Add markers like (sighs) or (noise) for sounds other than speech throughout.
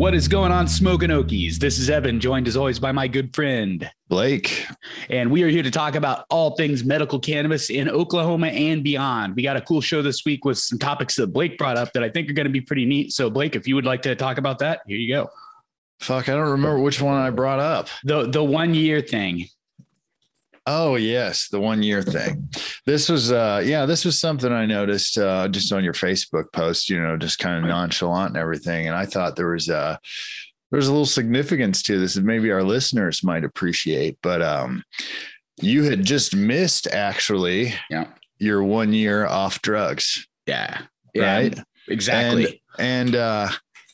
What is going on, Smoking Okies? This is Evan, joined as always by my good friend Blake. And we are here to talk about all things medical cannabis in Oklahoma and beyond. We got a cool show this week with some topics that Blake brought up that I think are going to be pretty neat. So, Blake, if you would like to talk about that, here you go. Fuck, I don't remember which one I brought up. The the one year thing. Oh yes, the one year thing. This was uh yeah, this was something I noticed uh just on your Facebook post, you know, just kind of nonchalant and everything. And I thought there was uh there's a little significance to this that maybe our listeners might appreciate. But um you had just missed actually yeah. your one year off drugs. Yeah. Yeah. Right. Exactly. And, and uh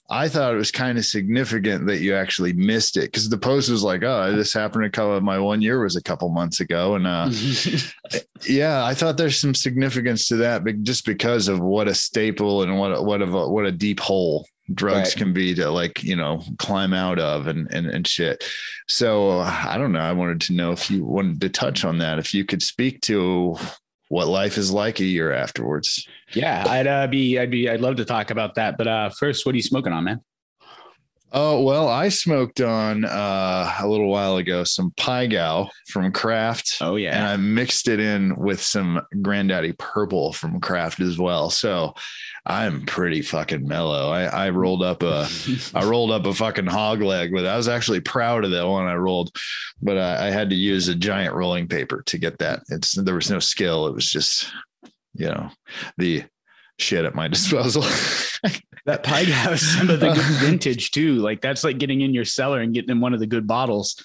I thought it was kind of significant that you actually missed it because the post was like, "Oh, this happened a couple. Of my one year was a couple months ago," and uh, (laughs) yeah, I thought there's some significance to that, but just because of what a staple and what a, what of a, what a deep hole drugs right. can be to like you know climb out of and and and shit. So uh, I don't know. I wanted to know if you wanted to touch on that, if you could speak to what life is like a year afterwards. Yeah, I'd uh, be, I'd be, I'd love to talk about that. But uh, first, what are you smoking on, man? Oh well, I smoked on uh, a little while ago some Pai Gow from Craft. Oh yeah, and I mixed it in with some Granddaddy Purple from Craft as well. So I'm pretty fucking mellow. I, I rolled up a I (laughs) rolled up a fucking hog leg but I was actually proud of that one I rolled, but I, I had to use a giant rolling paper to get that. It's there was no skill. It was just you know the shit at my (laughs) disposal. that Pai has some of the good (laughs) vintage too. Like that's like getting in your cellar and getting in one of the good bottles.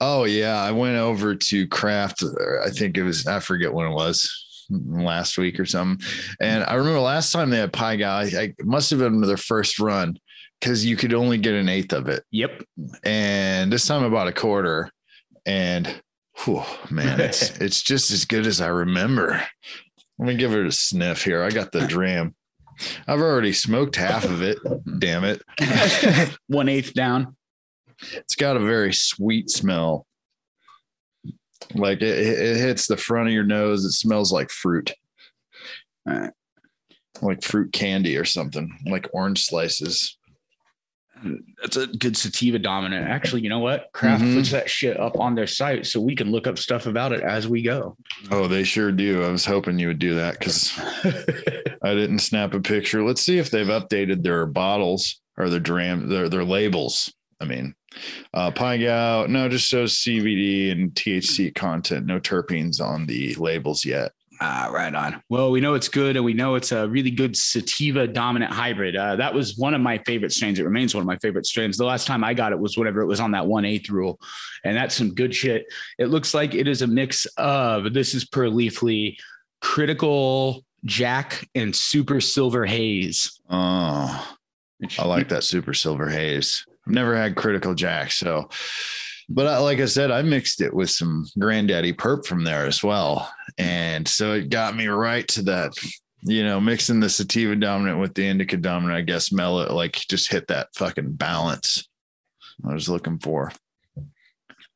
Oh yeah, I went over to Craft. I think it was I forget when it was last week or something. And I remember last time they had Pai Gow, I, must have been their first run because you could only get an eighth of it. Yep. And this time I bought a quarter, and whew, man, it's (laughs) it's just as good as I remember. Let me give it a sniff here. I got the dram. I've already smoked half of it. Damn it. (laughs) One eighth down. It's got a very sweet smell. Like it, it hits the front of your nose. It smells like fruit. Like fruit candy or something, like orange slices. That's a good sativa dominant. Actually, you know what? Craft mm-hmm. puts that shit up on their site so we can look up stuff about it as we go. Oh, they sure do. I was hoping you would do that because (laughs) I didn't snap a picture. Let's see if they've updated their bottles or their dram their their labels. I mean, uh, Pai Gow, no, just shows CBD and THC content, no terpenes on the labels yet. Ah, right on. Well, we know it's good, and we know it's a really good sativa dominant hybrid. Uh, that was one of my favorite strains. It remains one of my favorite strains. The last time I got it was whenever it was on that one eighth rule, and that's some good shit. It looks like it is a mix of this is per leafly critical jack and super silver haze. Oh, I like that super silver haze. I've never had critical jack, so but I, like I said, I mixed it with some granddaddy perp from there as well. And so it got me right to that, you know, mixing the sativa dominant with the indica dominant, I guess, mellow, like just hit that fucking balance I was looking for.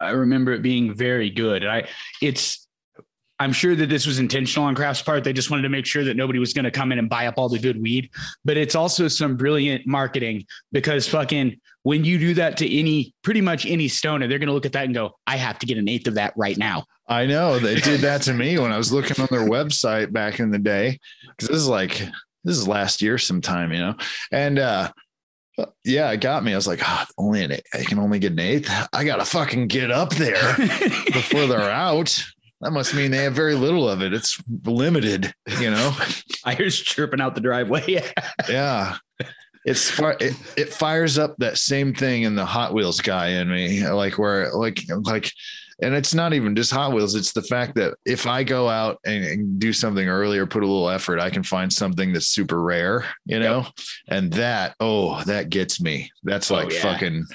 I remember it being very good. I, it's, I'm sure that this was intentional on Craft's part. They just wanted to make sure that nobody was going to come in and buy up all the good weed. But it's also some brilliant marketing because fucking when you do that to any pretty much any stoner, they're going to look at that and go, I have to get an eighth of that right now. I know they did that to me when I was looking on their website back in the day. Cause this is like, this is last year sometime, you know? And, uh, yeah, it got me. I was like, oh, only an eighth. I can only get an eighth. I gotta fucking get up there (laughs) before they're out that must mean they have very little of it. It's limited, you know. (laughs) I hear chirping out the driveway. (laughs) yeah. It's it, it fires up that same thing in the Hot Wheels guy in me, like where like like and it's not even just Hot Wheels. It's the fact that if I go out and, and, do something early or put a little effort, I can find something that's super rare, you know? Yep. And that, oh, that gets me. That's oh, like oh, yeah. fucking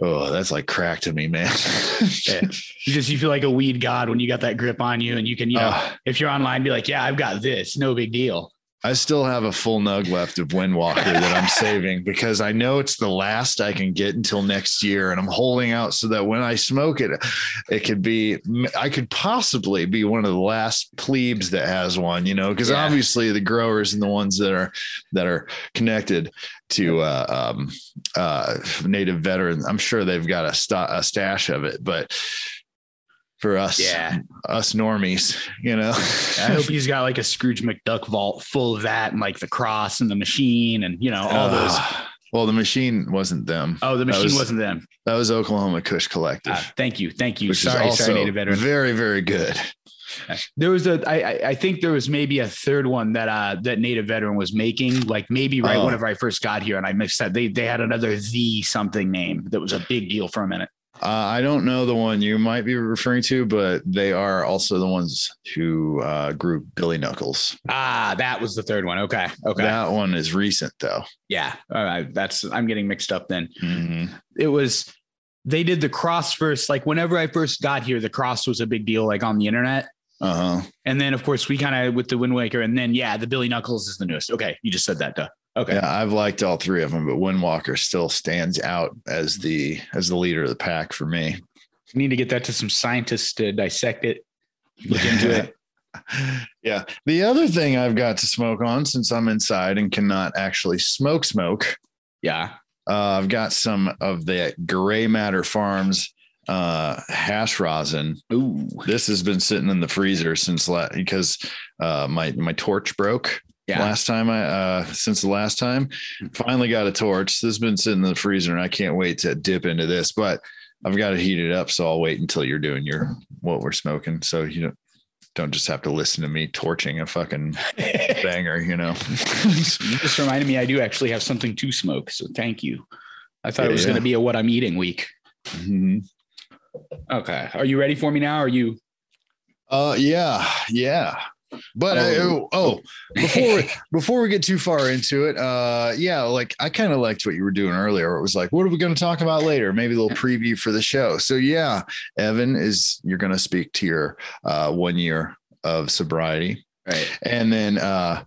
Oh, that's like crack to me, man. (laughs) yeah. You just you feel like a weed god when you got that grip on you, and you can, you know, uh, if you're online, be like, yeah, I've got this, no big deal. I still have a full nug left of Windwalker that I'm saving because I know it's the last I can get until next year. And I'm holding out so that when I smoke it, it could be, I could possibly be one of the last plebes that has one, you know, because Yeah. obviously the growers and the ones that are, that are connected to uh, um, uh, native veterans, I'm sure they've got a, sta- a stash of it, but for us, Yeah. us normies, you know, (laughs) I hope he's got like a Scrooge McDuck vault full of that and like the cross and the machine and you know all those. Ah, well, the machine wasn't them. Oh, the machine was- was, not them. That was Oklahoma Kush Collective, Ah, thank you, thank you. which Sorry, is also sorry, native veteran. very, very good. There was a, I, I- I think there was maybe a third one that uh that native veteran was making, like maybe right Oh. whenever I first got here, and I missed that. They they had another the something name that was a big deal for a minute. Uh, I don't know the one you might be referring to, but they are also the ones who uh, grew Billy Knuckles. Ah, that was the third one. Okay, okay, That one is recent though. yeah. All right, that's I'm getting mixed up then. Mhm. it was they did the cross first like whenever i first got here the cross was a big deal like on the internet Uh-huh. and then of course we kind of with the Windwalker and then yeah the billy knuckles is the newest okay you just said that duh okay Yeah, I've liked all three of them, but Windwalker still stands out as the as the leader of the pack for me. we need to get that to some scientists to dissect it look into it (laughs) yeah. The other thing I've got to smoke on since I'm inside and cannot actually smoke smoke yeah Uh, I've got some of the Gray Matter Farms uh, hash rosin. Ooh. This has been sitting in the freezer since la- because uh, my my torch broke yeah last time. I uh, since the last time, finally got a torch. This has been sitting in the freezer, and I can't wait to dip into this. But I've got to heat it up, so I'll wait until you're doing your what we're smoking, so you don't don't just have to listen to me torching a fucking (laughs) banger, you know. you just reminded me i do actually have something to smoke so thank you i thought it was Yeah. going to be a what i'm eating week Mhm. okay are you ready for me now are you Uh, yeah, yeah. But I, Oh. oh, oh, (laughs) before we, before we get too far into it, uh, yeah, like I kind of liked what you were doing earlier. It was like, what are we going to talk about later? Maybe a little preview for the show. So yeah, Evan is you're going to speak to your uh, one year of sobriety, right and then uh,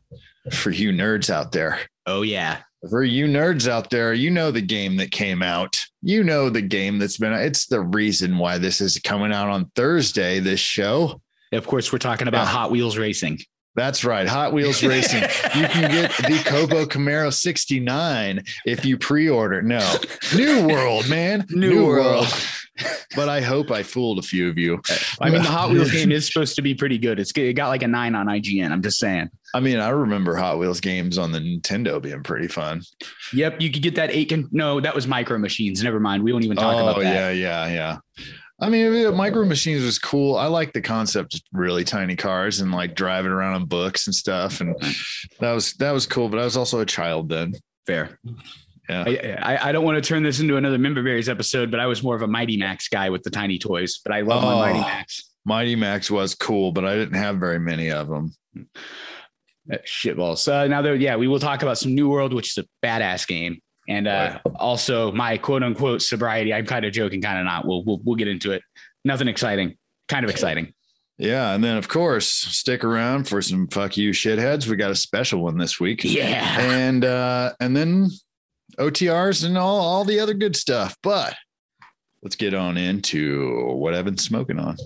for you nerds out there, oh yeah for you nerds out there, you know the game that came out. You know the game that's been. It's the reason why this is coming out on Thursday. This show. Of course we're talking about Yeah. hot wheels racing That's right. Hot Wheels (laughs) Racing. You can get the COPO Camaro 69 if you pre-order. No, New World, man. (laughs) New World. but I hope I fooled a few of you. I mean, the Hot Wheels game is supposed to be pretty good. It's it got like a nine on IGN. I'm just saying. I mean, I remember Hot Wheels games on the Nintendo being pretty fun. Yep, you could get that eight. Con- no, that was Micro Machines. Never mind. We won't even talk oh, about that. yeah, yeah, yeah. I mean, yeah, Micro Machines was cool. I like the concept of really tiny cars and like driving around on books and stuff. And that was that was cool. But I was also a child then. Fair. Yeah. I, I, I don't want to turn this into another Member Berries episode, but I was more of a Mighty Max guy with the tiny toys. But I love my Mighty Oh. Max. Mighty Max was cool, but I didn't have very many of them. Uh, Shitballs. Uh, now, though, yeah, we will talk about some New World, which is a badass game, and uh, also my quote unquote sobriety. I'm kind of joking, kind of not. We'll, we'll we'll get into it. Nothing exciting. Kind of exciting. Yeah, and then of course, stick around for some fuck you shitheads. We got a special one this week. Yeah. And uh and then OTRs and all all the other good stuff. But let's get on into what I've been smoking on.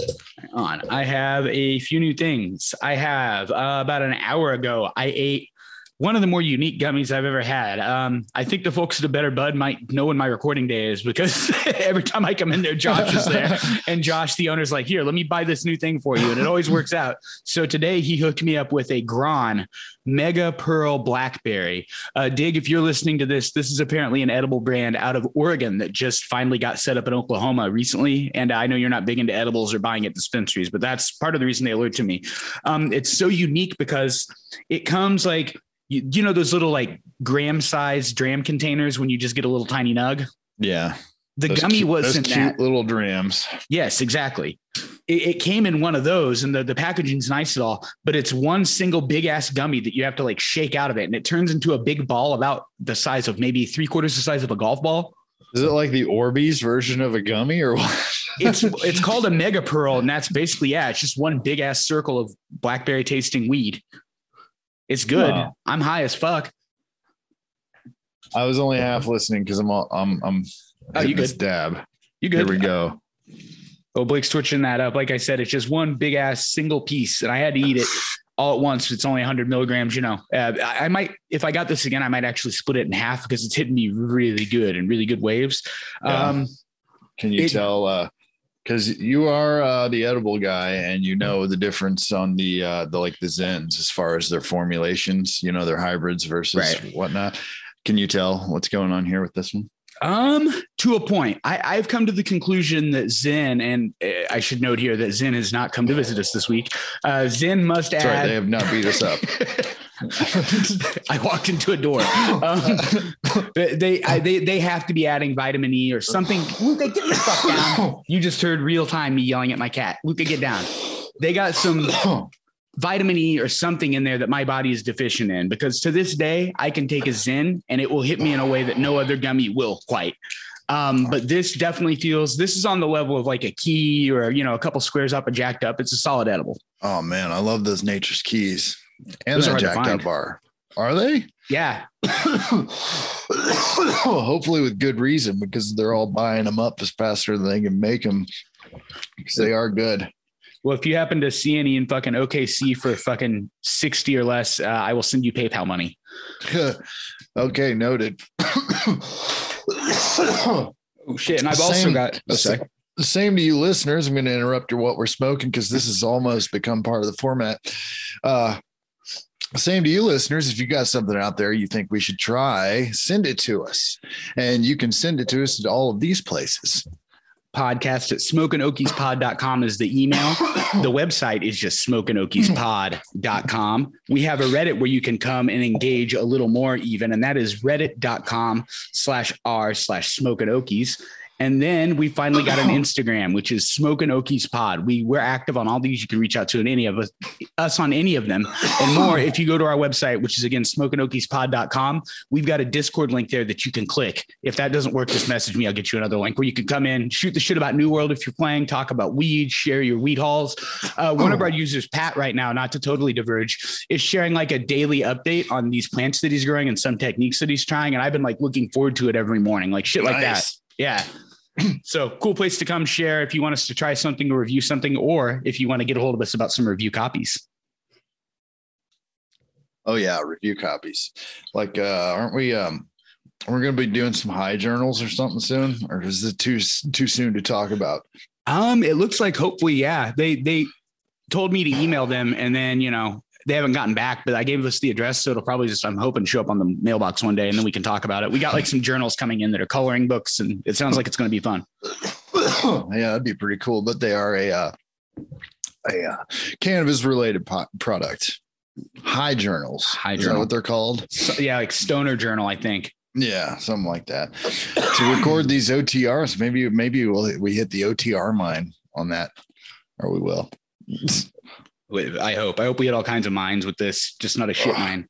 on. I have a few new things. I have uh, about an hour ago, I ate one of the more unique gummies I've ever had. Um, I think the folks at the Better Bud might know when my recording day is because (laughs) every time I come in there, Josh is there. (laughs) And Josh, the owner's like, here, let me buy this new thing for you. And it always works out. So today he hooked me up with a Gron Mega Pearl Blackberry. Uh, Dig, if you're listening to this, this is apparently an edible brand out of Oregon that just finally got set up in Oklahoma recently. And I know you're not big into edibles or buying at dispensaries, but that's part of the reason they alert to me. Um, it's so unique because it comes like, you, you know, those little like gram sized dram containers when you just get a little tiny nug. Yeah. The Those gummy cute- was those in cute that. little drams. Yes, exactly. It, it came in one of those, and the, the packaging's nice at all, but it's one single big ass gummy that you have to like shake out of it, and it turns into a big ball about the size of maybe three quarters the size of a golf ball. Is it like the Orbeez version of a gummy or what? It's (laughs) it's called a mega pearl, and that's basically yeah, it's just one big ass circle of blackberry tasting weed. It's good. Wow. I'm high as fuck. I was only half listening because I'm all, I'm I'm Oh, you good? dab. You good? Here we go. Oh, Blake's twitching that up. Like I said, it's just one big ass single piece, and I had to eat it all at once. It's only 100 milligrams. You know, uh, I I might if I got this again, I might actually split it in half because it's hitting me really good and really good waves. Yeah. Um, Can you It- tell? uh because you are uh, the edible guy, and you know the difference on the uh, the like the Zens as far as their formulations. You know their hybrids versus Right. whatnot. Can you tell what's going on here with this one? Um, to a point, I, I've come to the conclusion that Zen, and uh, I should note here that Zen has not come to visit us this week. Uh, Zen must That's right. They have not beat us up. (laughs) (laughs) I walked into a door. Um, they I, they they have to be adding vitamin E or something. Luca, get the fuck down! You just heard real time me yelling at my cat. Luca, get down. They got some vitamin E or something in there that my body is deficient in because to this day I can take a Zen and it will hit me in a way that no other gummy will quite. Um, but this definitely feels this is on the level of like a key or you know a couple squares up and jacked up. It's a solid edible. oh man, I love those Nature's Keys and Those that jacked up bar. Are they? Yeah, (coughs) Hopefully with good reason because they're all buying them up as faster than they can make them because they are good. Well, if you happen to see any in fucking OKC for fucking 60 or less, uh, I will send you PayPal money. (laughs) okay, noted. (coughs) Oh, shit. And I've also got, oh, sorry. the same to you listeners. I'm going to interrupt your what we're smoking because this has almost become part of the format. Uh, same to you listeners. If you got something out there you think we should try, send it to us. And you can send it to us at all of these places. Podcast at smokingokiespod.com is the email. (coughs) The website is just smokingokiespod.com. We have a Reddit where you can come and engage a little more even, and that is reddit.com slash r slash smokingokies. And then we finally got an Instagram, which is Smoke and Okies Pod. We we're active on all these. You can reach out to any of us, us on any of them and more. If you go to our website, which is again smokingokiespod.com, we've got a Discord link there that you can click. If that doesn't work, just message me. I'll get you another link where you can come in, shoot the shit about New World if you're playing, talk about weed, share your weed hauls. Uh, one of our users, Pat, right now, not to totally diverge, is sharing like a daily update on these plants that he's growing and some techniques that he's trying. And I've been like looking forward to it every morning, like shit like that. Yeah. (clears throat) So cool place to come share if you want us to try something or review something, or if you want to get a hold of us about some review copies. Oh yeah, review copies. Like, uh, aren't we? Um, we're going to be doing some high journals or something soon, or is it too too soon to talk about? Um, it looks like hopefully, yeah. They they told me to email them, and then you know they haven't gotten back, but I gave us the address, so it'll probably just I'm hoping show up on the mailbox one day, and then we can talk about it. We got like some journals coming in that are coloring books, and it sounds like it's going to be fun. (coughs) yeah, that'd be pretty cool. But they are a uh, a uh, cannabis related po- product. High journals. High Is that journal. what they're called? So, yeah, like Stoner Journal, I think. Yeah, something like that. to record these OTRs, maybe maybe we'll, we hit the OTR mine on that, or we will. Wait, I hope. I hope we had all kinds of mines with this, just not a shit (sighs) mine.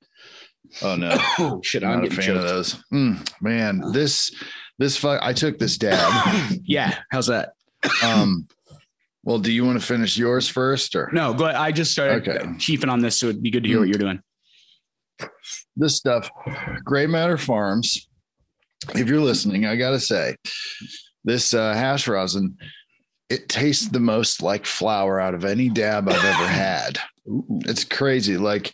Oh no, Oh (coughs) shit, I'm I'm not a fan of those. Mm, man, this this fu- I took this dab. (coughs) Yeah, how's that? Um, well, do you want to finish yours first, or No, go ahead. I just started Okay. chiefing on this, so it'd be good to hear what you're doing. this stuff? Gray Matter Farms. If you're listening, I gotta say, this uh, hash rosin, it tastes the most like flour out of any dab I've ever (laughs) had. It's crazy. Like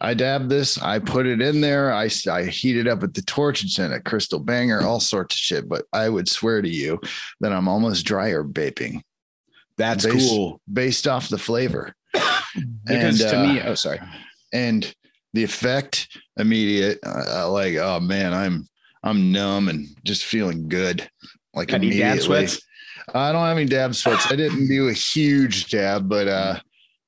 I dab this, I put it in there, I, I heat it up with the torch and send a crystal banger, all sorts of shit. But I would swear to you that I'm almost dryer vaping That's Base- cool. based off the flavor. (coughs) Because And, to uh, me, oh sorry. and the effect immediate uh, like oh man i'm i'm numb and just feeling good like Got immediately sweats? I don't have any dab sweats i didn't do a huge dab but uh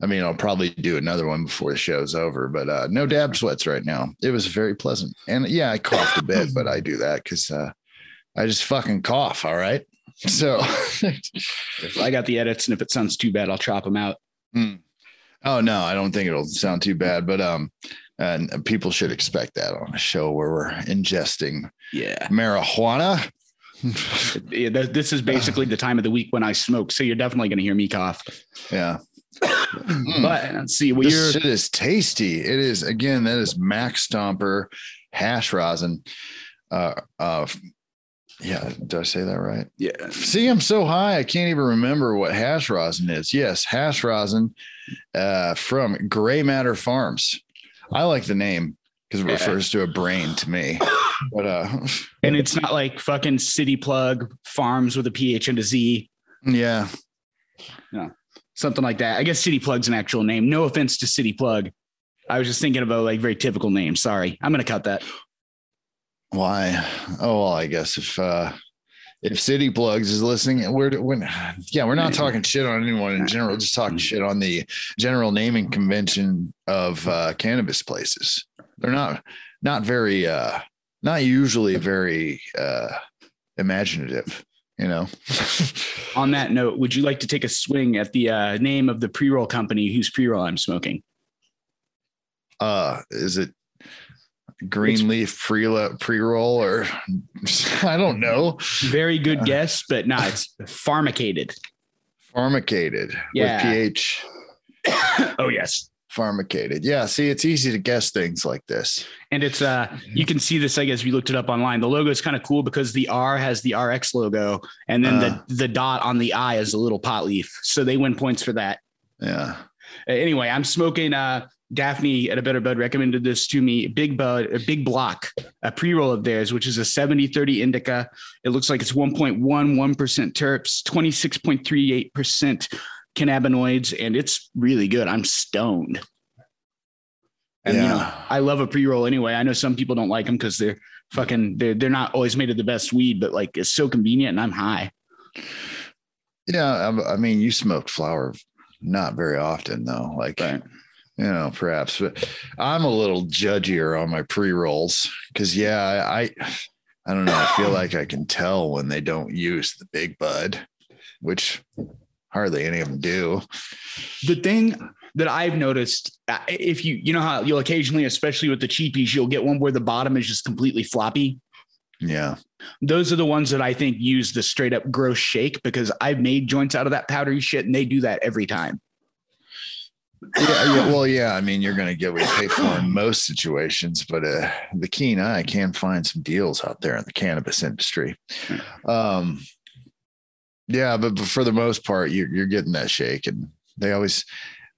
i mean i'll probably do another one before the show's over but uh no dab sweats right now it was very pleasant and yeah i coughed a bit but i do that because uh i just fucking cough all right (laughs) so I got the edits, and if it sounds too bad, I'll chop them out. Oh no, I don't think it'll sound too bad, but um, and people should expect that on a show where we're ingesting Yeah. marijuana. This is basically the time of the week when I smoke, so you're definitely going to hear me cough. yeah, (coughs) but let's see. Well, this shit is tasty. It is again. That is Max Stomper hash rosin. Uh, uh, yeah. Did I say that right? yeah. See, I'm so high, I can't even remember what hash rosin is. Yes, hash rosin uh, from Gray Matter Farms. I like the name because it Yeah. refers to a brain to me. But uh, And it's not like fucking City Plug Farms with a PH and a Z, yeah, something like that. I guess City Plug's an actual name. No offense to City Plug. I was just thinking about a like very typical name. Sorry. I'm gonna cut that. why? Oh, well, I guess if uh, if City Plugs is listening, we're when yeah, we're not talking shit on anyone in general, just talking shit on the general naming convention of uh, cannabis places. They're not not very uh, not usually very uh, imaginative, you know. (laughs) On that note, would you like to take a swing at the uh, name of the pre-roll company whose pre-roll I'm smoking? uh, is it Greenleaf pre pre roll or (laughs) I don't know. Very good Uh. guess, but no, it's pharmacated. Pharmacated Yeah. with pH. (coughs) oh yes. Pharmacated. Yeah. See, it's easy to guess things like this. And it's uh you can see this, I guess, we looked it up online. The logo is kind of cool because the R has the RX logo, and then Uh. the the dot on the I is a little pot leaf. So they win points for that. Yeah. Uh, Anyway, I'm smoking uh Daphne at a better bud recommended this to me. Big bud, a big block, a pre-roll of theirs, which is a 70-30 indica. It looks like it's 1.11% terps, 26.38% cannabinoids, and it's really good. I'm stoned. And you know, Yeah. I love a pre-roll anyway. I know some people don't like them because they're fucking they're they're not always made of the best weed, but like it's so convenient and I'm high. Yeah. I, I mean, you smoked flower not very often, though. Like, Right. You know, perhaps, but I'm a little judgier on my pre rolls because, yeah, I, I, I don't know. I feel (coughs) like I can tell when they don't use the big bud, which hardly any of them do. the thing that I've noticed, uh, if you you know how you'll occasionally, especially with the cheapies, you'll get one where the bottom is just completely floppy. Yeah. Those are the ones that I think use the straight up gross shake because I've made joints out of that powdery shit and they do that every time. Yeah, yeah, well, yeah. I mean, you're going to get what you pay for in most situations, but uh, the keen eye can find some deals out there in the cannabis industry. Um, yeah, but, but for the most part, you're you're getting that shake, and they always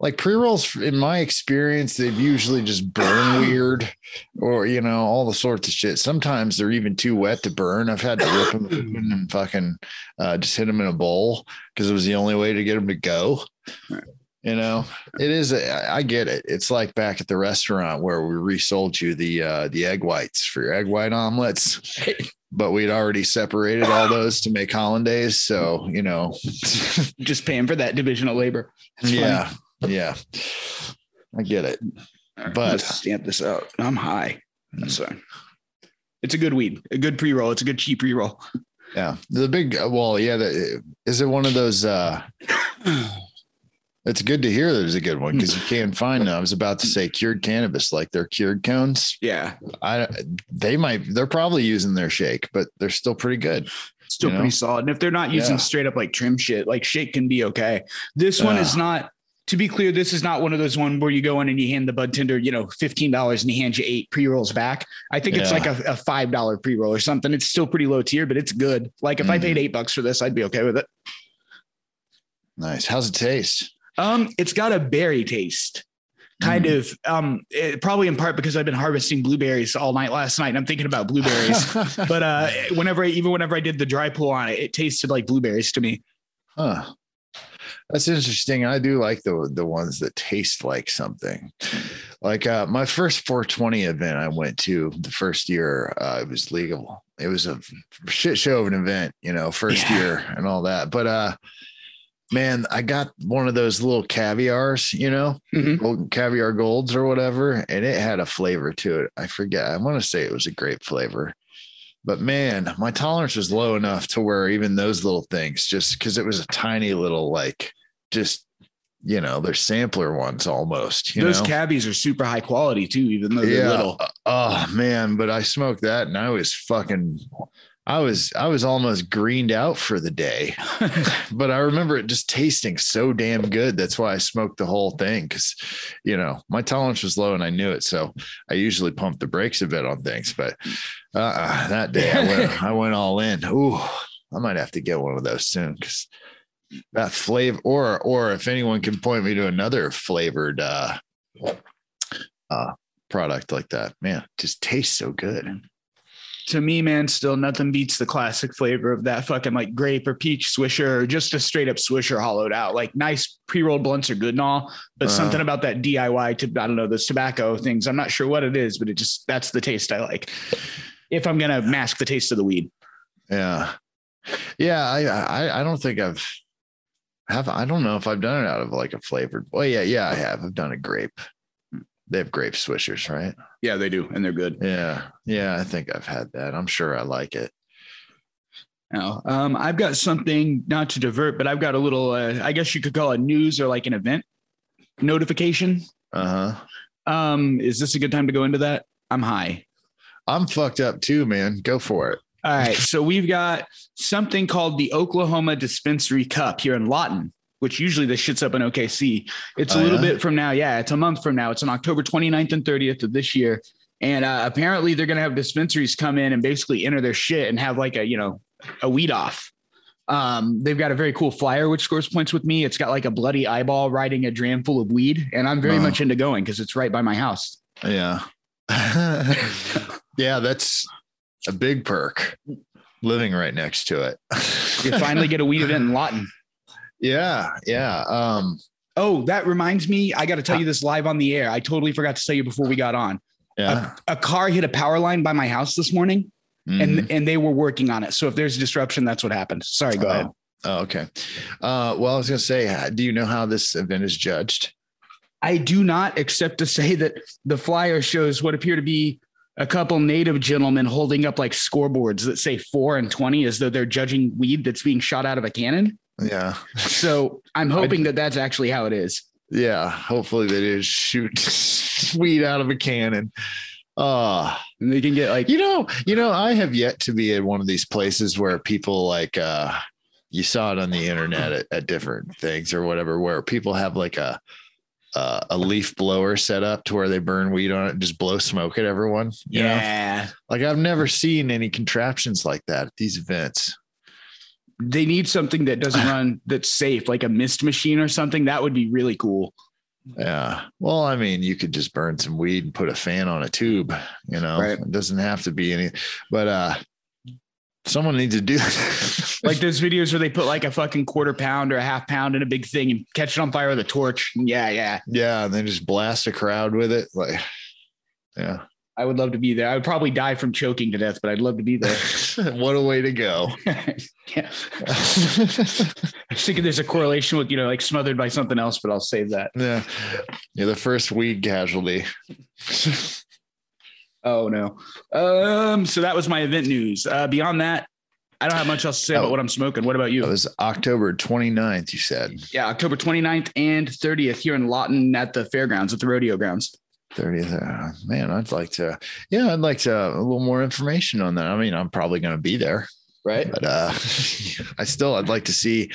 like pre rolls. In my experience, they've usually just burn (coughs) weird, or you know, all the sorts of shit. Sometimes they're even too wet to burn. I've had to rip them open and fucking uh, just hit them in a bowl because it was the only way to get them to go. You know, it is i get it. It's like back at the restaurant where we resold you the uh, the egg whites for your egg white omelets, (laughs) but we'd already separated all those to make hollandaise. So you know, (laughs) Just paying for that division of labor. Fine. yeah, yeah, I get it. Right, but- stamp this out. I'm high. So it's a good weed, a good pre roll. It's a good cheap pre roll. Yeah, the big well, yeah. The, is it one of those? uh (clears throat) It's good to hear there's a good one because you can't find them. I was about to say cured cannabis, like they're cured cones. yeah, I they might they're probably using their shake, but they're still pretty good. still You know? pretty solid. And if they're not using Yeah. straight up like trim shit, like shake can be okay. This one is not. To be clear, this is not one of those one where you go in and you hand the bud tender, you know, fifteen dollars and he hands you eight pre rolls back. I think it's like a, a five dollar pre roll or something. It's still pretty low tier, but it's good. Like if I Mhm. paid eight bucks for this, I'd be okay with it. Nice. How's it taste? Um, it's got a berry taste, kind Mm. of. Um, it- probably in part because I've been harvesting blueberries all night last night, and I'm thinking about blueberries. (laughs) but uh, whenever I, even whenever I did the dry pull on it, it tasted like blueberries to me. Huh. That's interesting. I do like the the ones that taste like something. Like uh, my first 420 event I went to the first year, uh, it was legal. It was a shit show of an event, you know, first Yeah. year and all that. But uh, man, I got one of those little caviars, you know, Mhm. gold, caviar golds or whatever, and it had a flavor to it. I forget. I want to say it was a grape flavor. But man, my tolerance was low enough to where even those little things, just because it was a tiny little, like, just you know, they're sampler ones almost. You Those know? cabbies are super high quality too, even though they're little. Oh man, but I smoked that and I was fucking I was I was almost greened out for the day, (laughs) but I remember it just tasting so damn good. That's why I smoked the whole thing because, you know, my tolerance was low and I knew it. So I usually pump the brakes a bit on things, but uh, that day I went (laughs) I went all in. Ooh, I might have to get one of those soon because that flavor, or or if anyone can point me to another flavored uh, uh, product like that, man, just tastes so good to me, man, still nothing beats the classic flavor of that fucking like grape or peach swisher or just a straight up swisher hollowed out. Like nice pre rolled blunts are good and all, but uh, something about that DIY to I don't know those tobacco things. I'm not sure what it is, but it just that's the taste I like. If I'm gonna mask the taste of the weed. Yeah, yeah. I I, I don't think I've have I don't know if I've done it out of like a flavored. Well, yeah, yeah, I have. I've done a grape. They have grape swishers, right? Yeah, they do, and they're good. Yeah, yeah, I think I've had that. I'm sure I like it. Now, um, I've got something not to divert, but I've got a little. Uh, I guess you could call it news or like an event notification. Uh huh. Um, is this a good time to go into that? I'm high. I'm fucked up too, man. Go for it. All right. So we've got something called the Oklahoma Dispensary Cup here in Lawton which usually this shit's up in OKC. It's a oh, little yeah? bit from now. Yeah, it's a month from now. It's on October 29th and 30th of this year. And uh, apparently they're going to have dispensaries come in and basically enter their shit and have like a, you know, a weed off. Um, they've got a very cool flyer which scores points with me. It's got like a bloody eyeball riding a dram full of weed, and I'm very uh, much into going because it's right by my house. Yeah. (laughs) yeah, that's a big perk living right next to it. you finally get a weed event in Lawton. Yeah, yeah. Um, oh, that reminds me. I got to tell you this live on the air. I totally forgot to tell you before we got on. Yeah. A, a car hit a power line by my house this morning, mm-hmm. and and they were working on it. So if there's a disruption, that's what happened. Sorry. Go oh. ahead. Oh, okay. Uh, well, I was going to say, do you know how this event is judged? I do not, except to say that the flyer shows what appear to be a couple native gentlemen holding up like scoreboards that say four and 20 as though they're judging weed that's being shot out of a cannon. Yeah. So I'm hoping I, that that's actually how it is. Yeah. Hopefully they just shoot (laughs) weed out of a cannon. Uh, and they can get like, you know, you know, I have yet to be at one of these places where people like, uh, you saw it on the internet at, at different things or whatever, where people have like a, uh, a leaf blower set up to where they burn weed on it and just blow smoke at everyone. yeah. Know? Like I've never seen any contraptions like that at these events they need something that doesn't (laughs) run that's safe, like a mist machine or something. That would be really cool. Yeah. Well, I mean, you could just burn some weed and put a fan on a tube, you know, right. it doesn't have to be any, but, uh, someone needs to do (laughs) like those videos where they put like a fucking quarter pound or a half pound in a big thing and catch it on fire with a torch. Yeah. Yeah. Yeah. And then just blast a crowd with it. Like, yeah. I would love to be there. I would probably die from choking to death, but I'd love to be there. (laughs) what a way to go. (laughs) yeah. I was thinking there's a correlation with, you know, like smothered by something else, but I'll save that. Yeah. You're the first weed casualty. (laughs) oh no. Um, so that was my event news. Uh, beyond that, I don't have much else to say oh, about what I'm smoking. What about you? It was October 29th, you said. Yeah, October 29th and 30th here in Lawton at the fairgrounds, at the rodeo grounds. 30th. Uh, man, I'd like to, yeah, I'd like to a little more information on that. I mean, I'm probably going to be there. Right. But uh, (laughs) I still, I'd like to see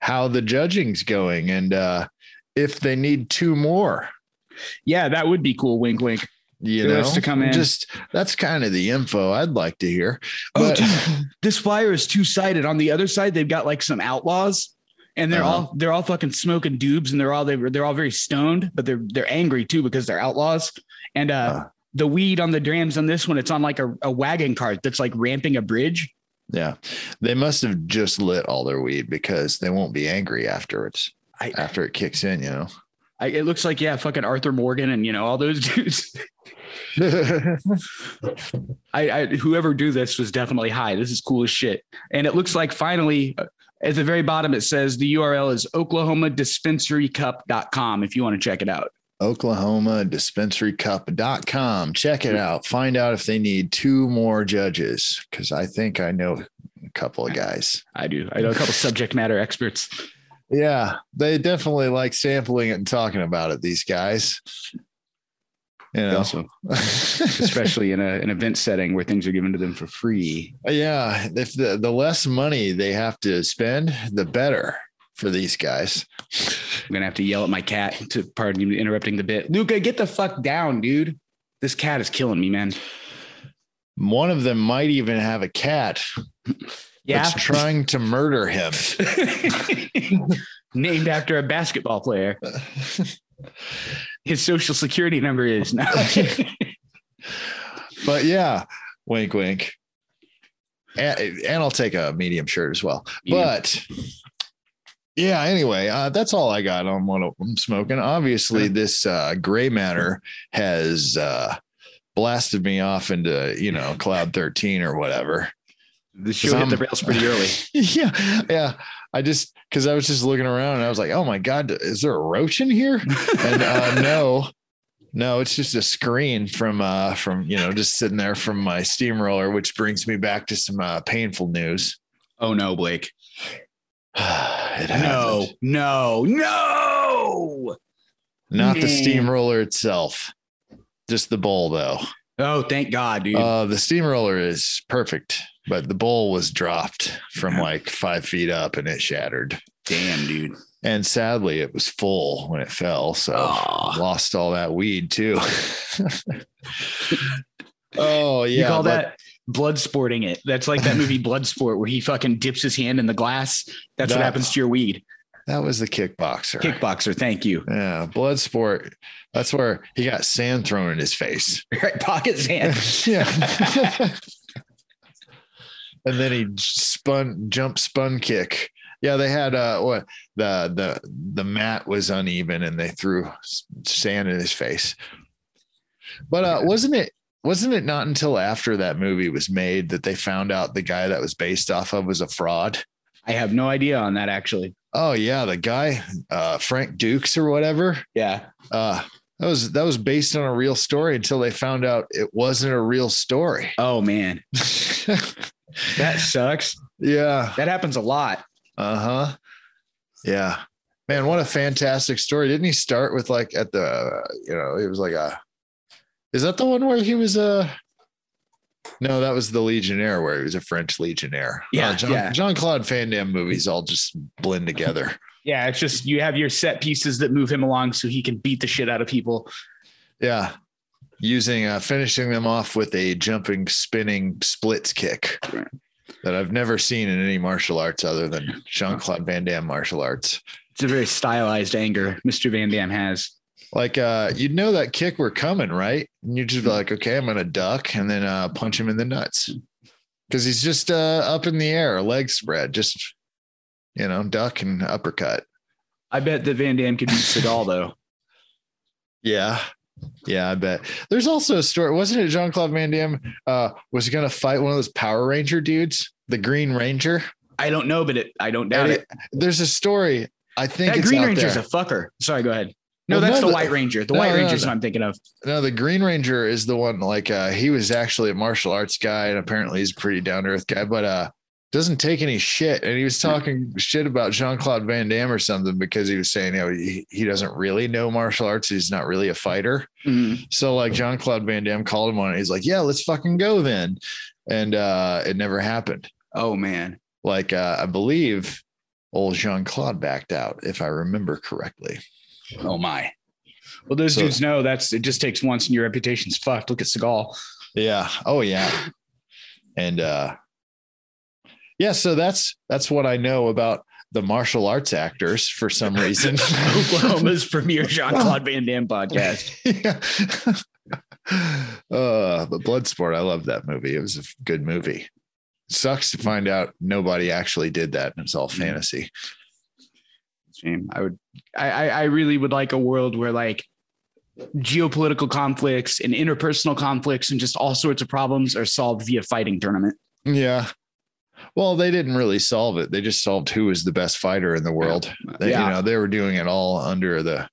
how the judging's going and uh, if they need two more. Yeah, that would be cool. Wink, wink. You know, to come in. Just that's kind of the info I'd like to hear. Oh, but, oh, dude, this flyer is two sided. On the other side, they've got like some outlaws and they're uh-huh. all they're all fucking smoking dubs and they're all they they're all very stoned, but they're they're angry too because they're outlaws. And uh, uh the weed on the drams on this one, it's on like a, a wagon cart that's like ramping a bridge. Yeah, they must have just lit all their weed because they won't be angry afterwards. I, after it kicks in, you know. I, it looks like yeah, fucking Arthur Morgan and you know all those (laughs) dudes. (laughs) I, I, whoever do this was definitely high. This is cool as shit. And it looks like finally uh, at the very bottom, it says the URL is oklahomadispensarycup.com if you want to check it out. oklahomadispensarycup.com. Check it out. Find out if they need two more judges because I think I know a couple of guys. I do. I know a couple subject matter experts. Yeah, they definitely like sampling it and talking about it, these guys. You know, Also, especially in a, an event setting where things are given to them for free. Uh, yeah. If the the less money they have to spend, the better for these guys. I'm gonna have to yell at my cat to pardon me interrupting the bit. Luca, get the fuck down, dude. This cat is killing me, man. One of them might even have a cat Yeah. that's trying to murder him. (laughs) Named after a basketball player. (laughs) His social security number is now. (laughs) but yeah, wink, wink. And, and I'll take a medium shirt as well. Medium. But yeah, anyway, uh, that's all I got on what I'm smoking. Obviously, this uh, gray matter has uh, blasted me off into, you know, cloud 13 or whatever. the show hit the rails pretty early. (laughs) yeah. Yeah. I just, cause I was just looking around and I was like, oh my God, is there a roach in here? and uh, (laughs) no, no, it's just a screen from uh from you know just sitting there from my steamroller, which brings me back to some uh, painful news. Oh no, Blake. (sighs) it No, no, no. not the steamroller itself, just the bowl though. Oh, thank God, dude. Uh, the steamroller is perfect, but the bowl was dropped from like five feet up and it shattered. Damn, dude. And sadly, it was full when it fell, so Aw. lost all that weed too. (laughs) oh yeah, you call but- that blood sporting it. That's like that movie Bloodsport where he fucking dips his hand in the glass. That's what happens to your weed. that was the kickboxer. Kickboxer, thank you. Yeah, blood sport. That's where he got sand thrown in his face. (laughs) Right, pocket sand. (laughs) yeah. And then he spun jump spun kick. Yeah, they had uh what the the the mat was uneven and they threw sand in his face. But uh wasn't it wasn't it not until after that movie was made that they found out the guy that was based off of was a fraud? I have no idea on that actually. Oh yeah, the guy uh Frank Dux or whatever. Yeah. uh that was that was based on a real story until they found out it wasn't a real story. (laughs) Oh man, that sucks. yeah. That happens a lot. uh-huh. Yeah. Man what a fantastic story. Didn't he start with like at the you know it was like a is that the one where he was a no that was the legionnaire where he was a french legionnaire. Yeah, Uh, John, yeah. jean-claude van damme movies all just blend together Yeah, it's just you have your set pieces that move him along so he can beat the shit out of people. yeah using uh finishing them off with a jumping spinning splits kick that i've never seen in any martial arts other than jean-claude van damme martial arts It's a very stylized anger Mr. Van Damme has. like uh you'd know that kick were coming right and you just be like okay i'm gonna duck and then uh punch him in the nuts because he's just uh up in the air legs spread just you know duck and uppercut I bet that Van Damme could beat Seagal though. (laughs) yeah yeah i bet there's also a story wasn't it jean-claude van damme uh was gonna fight one of those power ranger dudes the green ranger I don't know, but it, I don't doubt it. it- there's a story i think That it's Green Ranger's there. a fucker. Sorry, go ahead. No, Well, that's no, the White Ranger. The no, White no, Ranger's what I'm thinking of. No, the Green Ranger is the one like uh he was actually a martial arts guy and apparently he's a pretty down to earth guy, but uh doesn't take any shit. And he was talking shit about Jean Claude Van Damme or something because he was saying, you know, he, he doesn't really know martial arts. He's not really a fighter. Mhm. So like Jean Claude Van Damme called him on it. He's like, yeah, let's fucking go then. And uh it never happened. Oh man. Like uh I believe old Jean Claude backed out, if I remember correctly. Oh my. Well, those So- dudes know that's it. Just takes once, and your reputation's fucked. Look at Seagal. Yeah. Oh yeah. And uh yeah, so that's that's what I know about the martial arts actors for some (laughs) reason. Oklahoma's (laughs) premier Jean Claude Van Damme podcast. yeah. uh but Bloodsport, I love that movie. It was a good movie. Sucks to find out nobody actually did that and it's all fantasy. Shame. I would. I, I I really would like a world where like geopolitical conflicts and interpersonal conflicts and just all sorts of problems are solved via fighting tournament. Yeah. Well, they didn't really solve it. They just solved who was the best fighter in the world. They, Yeah. You know, they were doing it all under the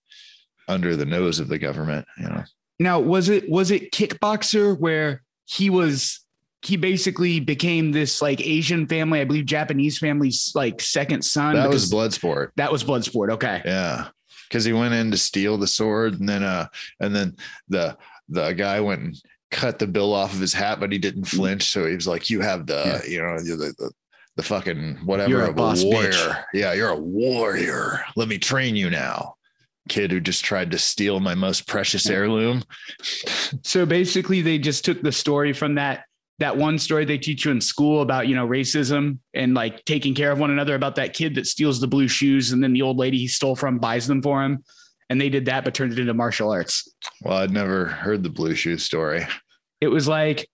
under the nose of the government, you know. Now, was it was it Kickboxer where he was he basically became this like Asian family, I believe Japanese family's like second son. That was Bloodsport. that was Bloodsport. Okay. Yeah. Because he went in to steal the sword and then uh and then the the guy went and cut the bill off of his hat, but he didn't Mm-hmm. flinch. So he was like, "You have the, you know, the, the the fucking whatever You're a a warrior. bitch. Yeah, you're a warrior. Let me train you now." Kid who just tried to steal my most precious heirloom. So basically, they just took the story from that that one story they teach you in school about you know racism and like taking care of one another about that kid that steals the blue shoes and then the old lady he stole from buys them for him and they did that but turned it into martial arts Well, I'd never heard the blue shoe story. it was like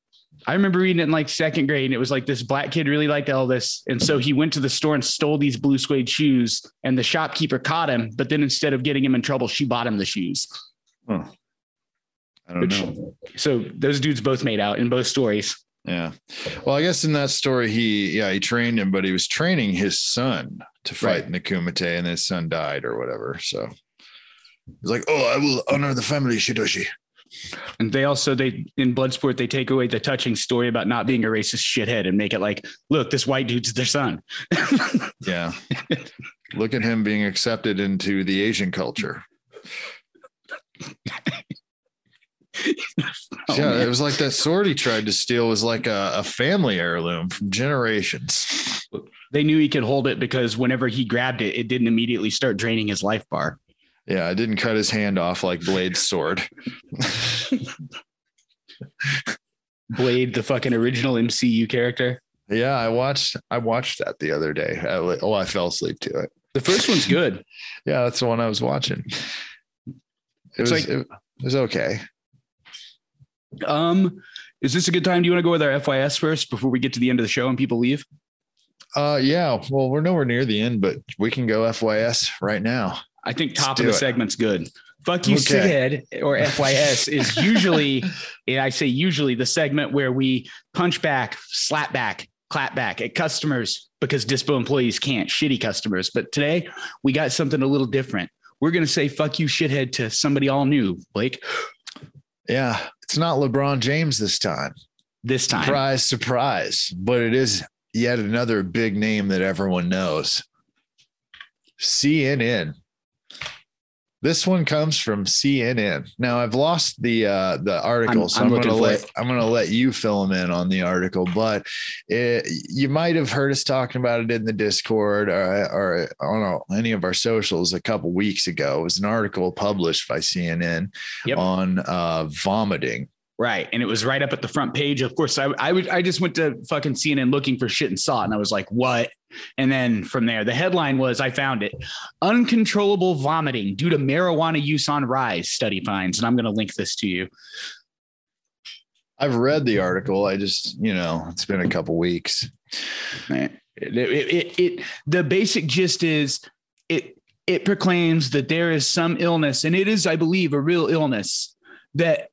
i remember reading it in like second grade and it was like this black kid really liked elvis and so he went to the store and stole these blue suede shoes and the shopkeeper caught him but then instead of getting him in trouble she bought him the shoes I don't Which- know. so those dudes both made out in both stories Yeah. Well, I guess in that story, he, yeah, he trained him, but he was training his son to fight Right. in the Kumite and his son died or whatever. So he's like, oh, I will honor the family, Shidoshi. And they also they in Bloodsport they take away the touching story about not being a racist shithead and make it like, look, this white dude's their son. (laughs) Yeah. Look at him being accepted into the Asian culture. (laughs) Oh, yeah, man. it was like that sword he tried to steal was like a, a family heirloom from generations. They knew he could hold it because whenever he grabbed it, it didn't immediately start draining his life bar. Yeah, I didn't cut his hand off like Blade's sword. Blade, the fucking original MCU character. Yeah, I watched I watched that the other day. I, oh, I fell asleep to it. The first one's good. Yeah, that's the one I was watching. It It's was like- it, was okay. Um, is this a good time? Do you want to go with our FYS first before we get to the end of the show and people leave? Uh yeah, well, we're nowhere near the end, but we can go FYS right now. I think Let's top of the it. segment's good. Fuck you, Okay. shithead, or (laughs) FYS is usually, and I say usually, the segment where we punch back, slap back, clap back at customers because Dispo employees can't, shitty customers. But today we got something a little different. We're going to say fuck you, shithead, to somebody all new, Blake, Yeah, it's not LeBron James this time. this time. Surprise, surprise. But it is yet another big name that everyone knows. CNN. This one comes from CNN. Now I've lost the uh, the article, I'm- so I'm I'm, gonna let it. I'm gonna let you fill them in on the article. But it, you might have heard us talking about it in the Discord or, or on our- any of our socials a couple weeks ago. It was an article published by CNN Yep. on uh, vomiting. Right. And it was right up at the front page. Of course, I, I would I just went to fucking CNN looking for shit and saw it. And I was like, what? And then from there, the headline was I found it. Uncontrollable vomiting due to marijuana use on rise, study finds. And I'm going to link this to you. I've read the article. I just, you know, it's been a couple weeks. It, it, it, it- the basic gist is it it proclaims that there is some illness, and it is, I believe, a real illness that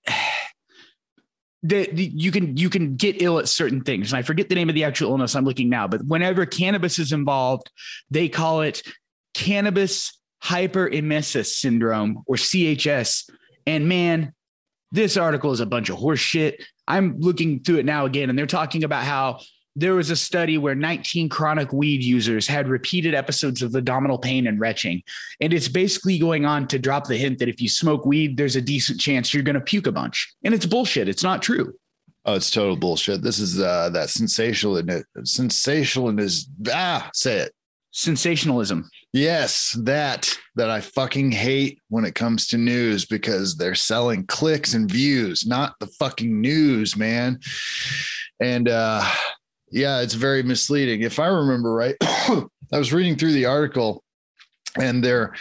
that you can you can get ill at certain things. And I forget the name of the actual illness I'm looking now, but whenever cannabis is involved, they call it cannabis hyperemesis syndrome or CHS. And man, this article is a bunch of horse shit. I'm looking through it now again, and they're talking about how there was a study where 19 chronic weed users had repeated episodes of abdominal pain and retching. And it's basically going on to drop the hint that if you smoke weed, there's a decent chance you're going to puke a bunch. And it's bullshit. It's not true. Oh, it's total bullshit. This is uh, that sensational and sensational and is ah say it. Sensationalism. Yes, that that I fucking hate when it comes to news because they're selling clicks and views, not the fucking news, man. And uh yeah, it's very misleading. If I remember right, (coughs) I was reading through the article and they're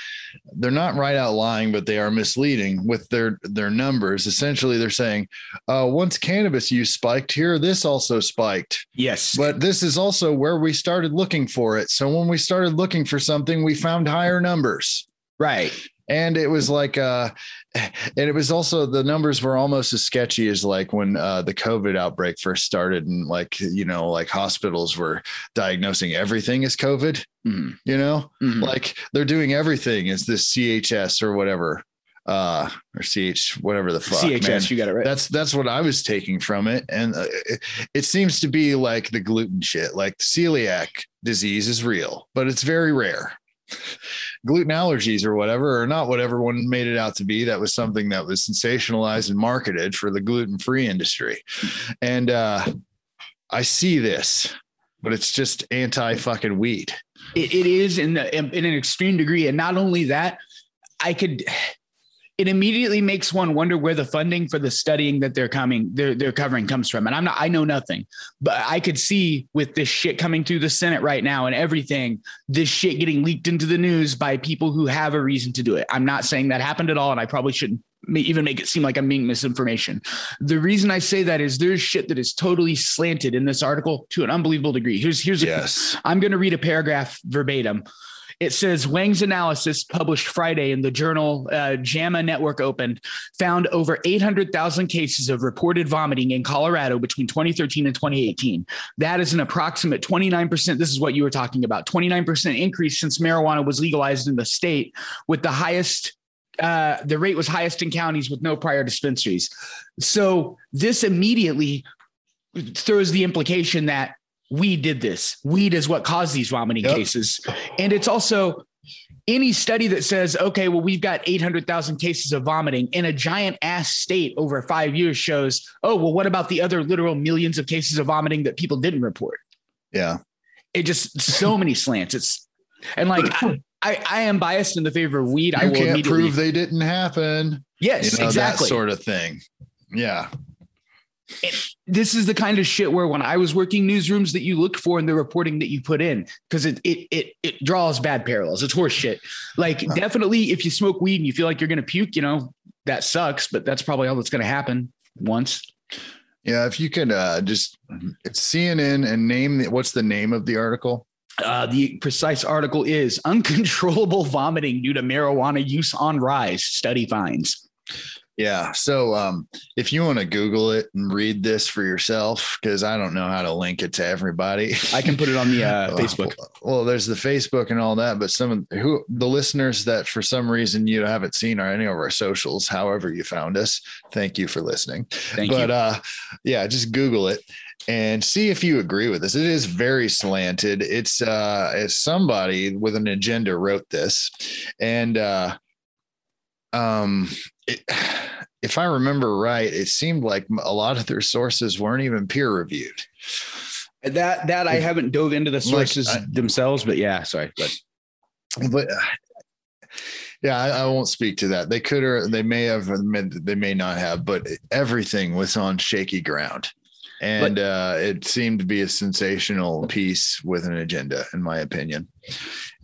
they're not right out lying, but they are misleading with their their numbers. Essentially, they're saying, uh, once cannabis use spiked here, this also spiked. Yes. But this is also where we started looking for it. So when we started looking for something, we found higher numbers. right. And it was like, uh, and it was also the numbers were almost as sketchy as like when uh, the COVID outbreak first started, and like you know, like hospitals were diagnosing everything as COVID. Mhm. You know, Mhm. like they're doing everything as this CHS or whatever, uh, or CH whatever the fuck. CHS, man you got it right. that's that's what I was taking from it, and uh, it, it seems to be like the gluten shit. Like celiac disease is real, but it's very rare. Gluten allergies or whatever, or not whatever one made it out to be. That was something that was sensationalized and marketed for the gluten free industry. And uh, I see this, but it's just anti fucking wheat. It, it is in, the, in an extreme degree. And not only that, I could it immediately makes one wonder where the funding for the studying that they're coming they're, they're covering comes from. And i'm not i know nothing but i could see with this shit coming through the senate right now and everything this shit getting leaked into the news by people who have a reason to do it. I'm not saying that happened at all and i probably shouldn't even make it seem like i'm being misinformation. The reason i say that is there's shit that is totally slanted in this article to an unbelievable degree. Here's here's yes. I'm going to read a paragraph verbatim it says Wang's analysis, published Friday in the journal uh, JAMA Network Open, found over 800,000 cases of reported vomiting in Colorado between 2013 and 2018. That is an approximate 29%. This is what you were talking about 29% increase since marijuana was legalized in the state, with the highest uh, the rate was highest in counties with no prior dispensaries. So this immediately throws the implication that weed did this. Weed is what caused these vomiting yep. cases. And it's also any study that says, okay, well, we've got 800,000 cases of vomiting in a giant ass state over five years shows, oh, well, what about the other literal millions of cases of vomiting that people didn't report? Yeah. It just so many slants. It's, and like, (clears throat) I, I am biased in the favor of weed. You I will can't prove they didn't happen. Yes, you know, exactly. That sort of thing. Yeah this is the kind of shit where when I was working newsrooms that you look for in the reporting that you put in because it it it it draws bad parallels. It's horse shit. Like huh. definitely, if you smoke weed and you feel like you're gonna puke, you know that sucks, but that's probably all that's gonna happen once. Yeah, if you could uh, just it's CNN and name the, what's the name of the article? Uh, the precise article is uncontrollable vomiting due to marijuana use on rise. Study finds. Yeah. So um, if you want to Google it and read this for yourself, because I don't know how to link it to everybody, I can put it on the uh, (laughs) Facebook. Well, there's the Facebook and all that, but some of who the listeners that for some reason you haven't seen or any of our socials, however you found us, thank you for listening. Thank but you. uh, yeah, just Google it and see if you agree with this. It is very slanted. It's uh, it's somebody with an agenda wrote this, and uh, um, it, (sighs) if I remember right, it seemed like a lot of their sources weren't even peer reviewed. That that I haven't dove into the sources like, I, themselves, but yeah, sorry, but but uh, yeah, I, I, won't speak to that. They could or they may have, they may not have, but everything was on shaky ground, and but, uh, it seemed to be a sensational piece with an agenda, in my opinion.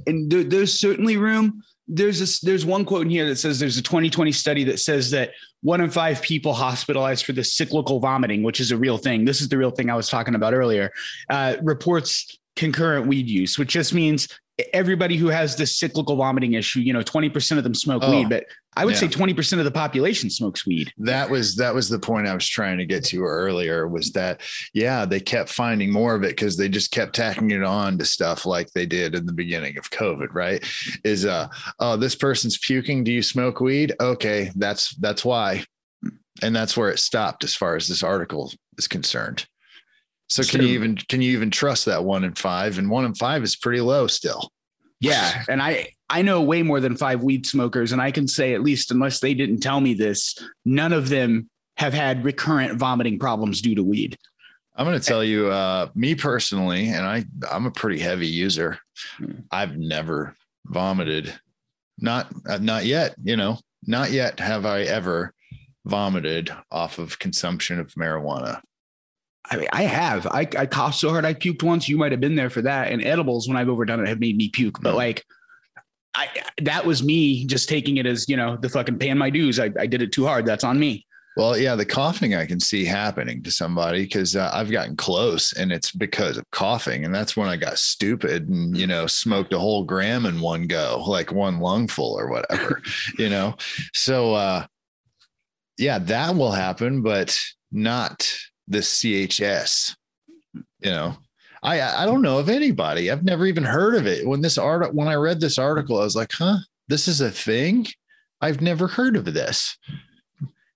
And there, there's certainly room there's this there's one quote in here that says there's a 2020 study that says that one in five people hospitalized for the cyclical vomiting, which is a real thing. This is the real thing I was talking about earlier. Uh, reports concurrent weed use, which just means everybody who has this cyclical vomiting issue, you know, 20% of them smoke oh, weed, but I would yeah. say 20% of the population smokes weed. That was that was the point I was trying to get to earlier was that yeah, they kept finding more of it because they just kept tacking it on to stuff like they did in the beginning of COVID, right? Is uh oh, this person's puking. Do you smoke weed? Okay, that's that's why. And that's where it stopped as far as this article is concerned. So can you even can you even trust that one in five? And one in five is pretty low still. Yeah, (laughs) and I I know way more than five weed smokers, and I can say at least unless they didn't tell me this, none of them have had recurrent vomiting problems due to weed. I'm going to tell you, uh, me personally, and I I'm a pretty heavy user. Hmm. I've never vomited, not uh, not yet. You know, not yet have I ever vomited off of consumption of marijuana. I mean, I have. I, I coughed so hard I puked once. You might have been there for that. And edibles, when I've overdone it, have made me puke. But like, I that was me just taking it as you know the fucking paying my dues. I, I did it too hard. That's on me. Well, yeah, the coughing I can see happening to somebody because uh, I've gotten close, and it's because of coughing, and that's when I got stupid and you know smoked a whole gram in one go, like one lungful or whatever, (laughs) you know. So, uh, yeah, that will happen, but not the CHS. You know, I I don't know of anybody. I've never even heard of it. When this art when I read this article, I was like, huh, this is a thing. I've never heard of this.